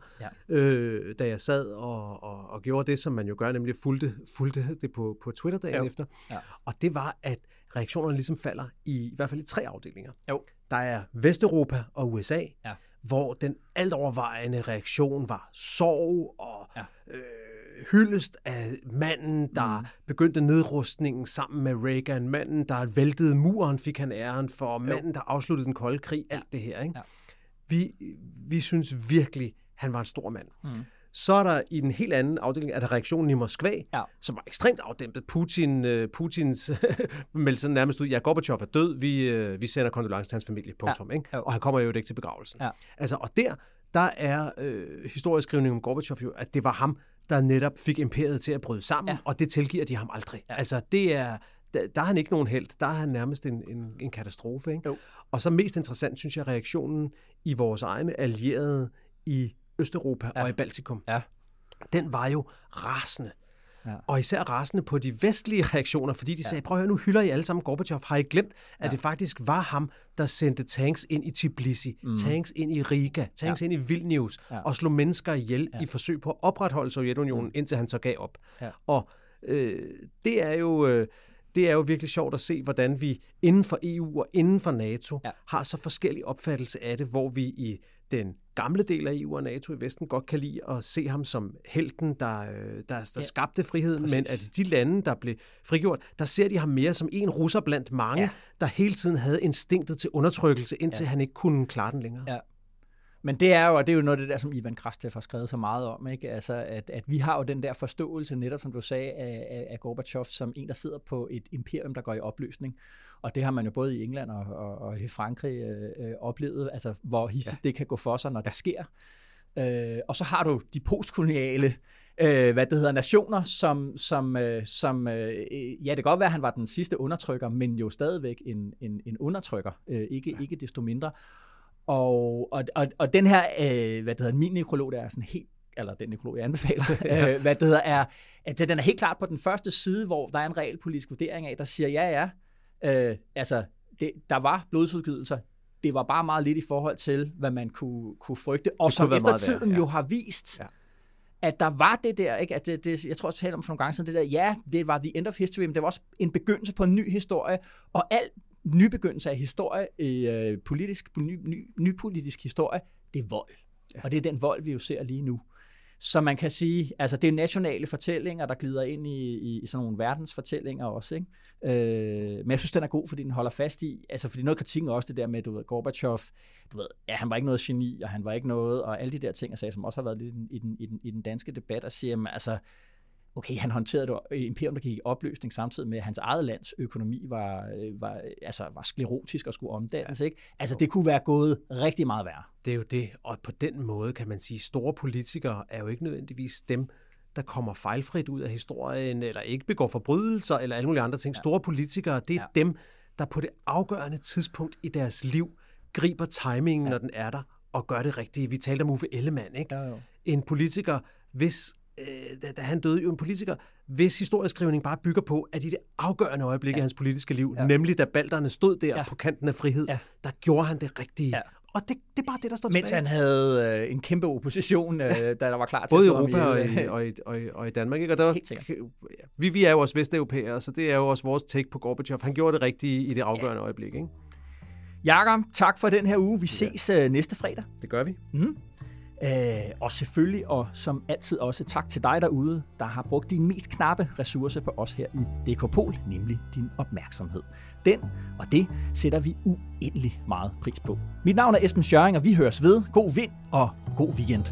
ja. øh, da jeg sad og, og, og gjorde det, som man jo gør, nemlig fulgte, fulgte det på, på Twitter dagen Jo. efter. Ja. Og det var, at reaktionerne ligesom falder i, i hvert fald i tre afdelinger. Jo. Der er Vesteuropa og USA, Ja. hvor den altovervejende reaktion var sorg og Ja. øh, hyldest af manden, der mm. begyndte nedrustningen sammen med Reagan, manden, der væltede muren, fik han æren for, manden, der afsluttede den kolde krig, alt det her. Ikke? Ja. Vi, vi synes virkelig, han var en stor mand. Mm. Så er der i den helt anden afdeling, er der reaktionen i Moskva, Ja. som var ekstremt afdæmpet. Putin, øh, Putins meldte sådan nærmest ud, ja, Gorbachev er død, vi, øh, vi sender kondolence til hans familie, punktum. Ikke? Jo. Og han kommer jo ikke til begravelsen. Ja. Altså, og der, der er øh, historieskrivningen om Gorbachev jo, at det var ham, der netop fik imperiet til at bryde sammen, Ja. og det tilgiver de ham aldrig. Ja. Altså, det er, der, der er han ikke nogen held, der er han nærmest en, en, en katastrofe. Ikke? Jo. Og så mest interessant, synes jeg, reaktionen i vores egne allierede i Østeuropa ja. og i Baltikum. Ja. Den var jo rasende. Ja. Og især rasende på de vestlige reaktioner, fordi de sagde, prøv at høre, nu hylder I alle sammen Gorbachev. Har I glemt, at ja. det faktisk var ham, der sendte tanks ind i Tbilisi, mm. tanks ind i Riga, tanks ja. ind i Vilnius, ja. og slog mennesker ihjel ja. i forsøg på at opretholde Sovjetunionen, mm. indtil han så gav op. Ja. Og øh, det er jo... Øh, det er jo virkelig sjovt at se, hvordan vi inden for EU og inden for NATO Ja. ja. har så forskellig opfattelse af det, hvor vi i den gamle del af EU og NATO i Vesten godt kan lide at se ham som helten, der, øh, der, der Ja, skabte friheden, præcis. men at de lande, der blev frigjort, der ser de ham mere som en russer blandt mange, Ja. der hele tiden havde instinktet til undertrykkelse, indtil ja. han ikke kunne klare den længere. Ja. Men det er jo, og det er jo noget af det der, som Ivan Krastev har skrevet så meget om, ikke? Altså, at, at vi har jo den der forståelse, netop som du sagde, af, af, af Gorbachev som en, der sidder på et imperium, der går i opløsning. Og det har man jo både i England og, og, og i Frankrig øh, øh, oplevet, altså hvor hissigt ja. det kan gå for sig, når det sker. Øh, og så har du de postkoloniale øh, hvad det hedder, nationer, som, som, øh, som øh, ja, det kan godt være, at han var den sidste undertrykker, men jo stadigvæk en, en, en undertrykker, øh, ikke, ja. ikke desto mindre. Og, og, og, og den her, øh, hvad det hedder, min nekrolog, der er sådan helt eller den nekrolog, jeg anbefaler, øh, hvad det hedder, er, at den er helt klart på den første side, hvor der er en realpolitisk vurdering af, der siger, ja, ja, øh, altså, det, der var blodsudgivelser, det var bare meget lidt i forhold til, hvad man kunne, kunne frygte, og Det som kunne være efter meget værre, tiden ja. jo har vist, Ja. at der var det der, ikke? At det, det, jeg tror, jeg talte om for nogle gange siden, det der, ja, det var the end of history, men det var også en begyndelse på en ny historie, og al nybegyndelse af historie, øh, politisk, ny, ny, nypolitisk historie, det er vold. Ja. Og det er den vold, vi jo ser lige nu. Så man kan sige, altså det er nationale fortællinger, der glider ind i, i, i sådan nogle verdensfortællinger også. Ikke? Øh, men jeg synes, den er god, fordi den holder fast i, altså fordi noget kritikken er også det der med, du ved, Gorbachev, du ved, ja, han var ikke noget geni, og han var ikke noget, og alle de der ting, jeg sagde, som også har været lidt i den, i den, i den, i den danske debat, og siger, jamen, altså, okay, han håndterede et imperium, der gik i opløsning samtidig med, at hans eget lands økonomi var, øh, var, altså, var sklerotisk og skulle omdannes. Ikke? Altså, det kunne være gået rigtig meget værre. Det er jo det, og på den måde kan man sige, store politikere er jo ikke nødvendigvis dem, der kommer fejlfrit ud af historien, eller ikke begår forbrydelser, eller alle mulige andre ting. Ja. Store politikere, det er Ja. ja. dem, der på det afgørende tidspunkt i deres liv griber timingen, ja. når den er der, og gør det rigtige. Vi talte om Uffe Ellemann, ikke? Ja, jo. En politiker, hvis øh, da, da han døde, jo en politiker, hvis historieskrivning bare bygger på, at i det afgørende øjeblik ja. i hans politiske liv, Ja. ja. nemlig da balderne stod der Ja. ja. på kanten af frihed, Ja. ja. der gjorde han det rigtige. Ja. Ja. Og det, det er bare det, der står Mens tilbage. han havde øh, en kæmpe opposition, øh, da der var klar til Både i at ham Europa og i, og, i, og, i, og i Danmark. Ikke? Og der, var- vi, vi er jo også vesteuropæere, så det er jo også vores take på Gorbachev. Han gjorde det rigtige i det afgørende øjeblik. Ikke? Jakob, tak for den her uge. Vi ses øh, næste fredag. Det gør vi. Øh, og selvfølgelig, og som altid også tak til dig derude, der har brugt din mest knappe ressource på os her i DKPol, nemlig din opmærksomhed. Den og det sætter vi uendelig meget pris på. Mit navn er Esben Schøring, og vi høres ved. God vind og god weekend.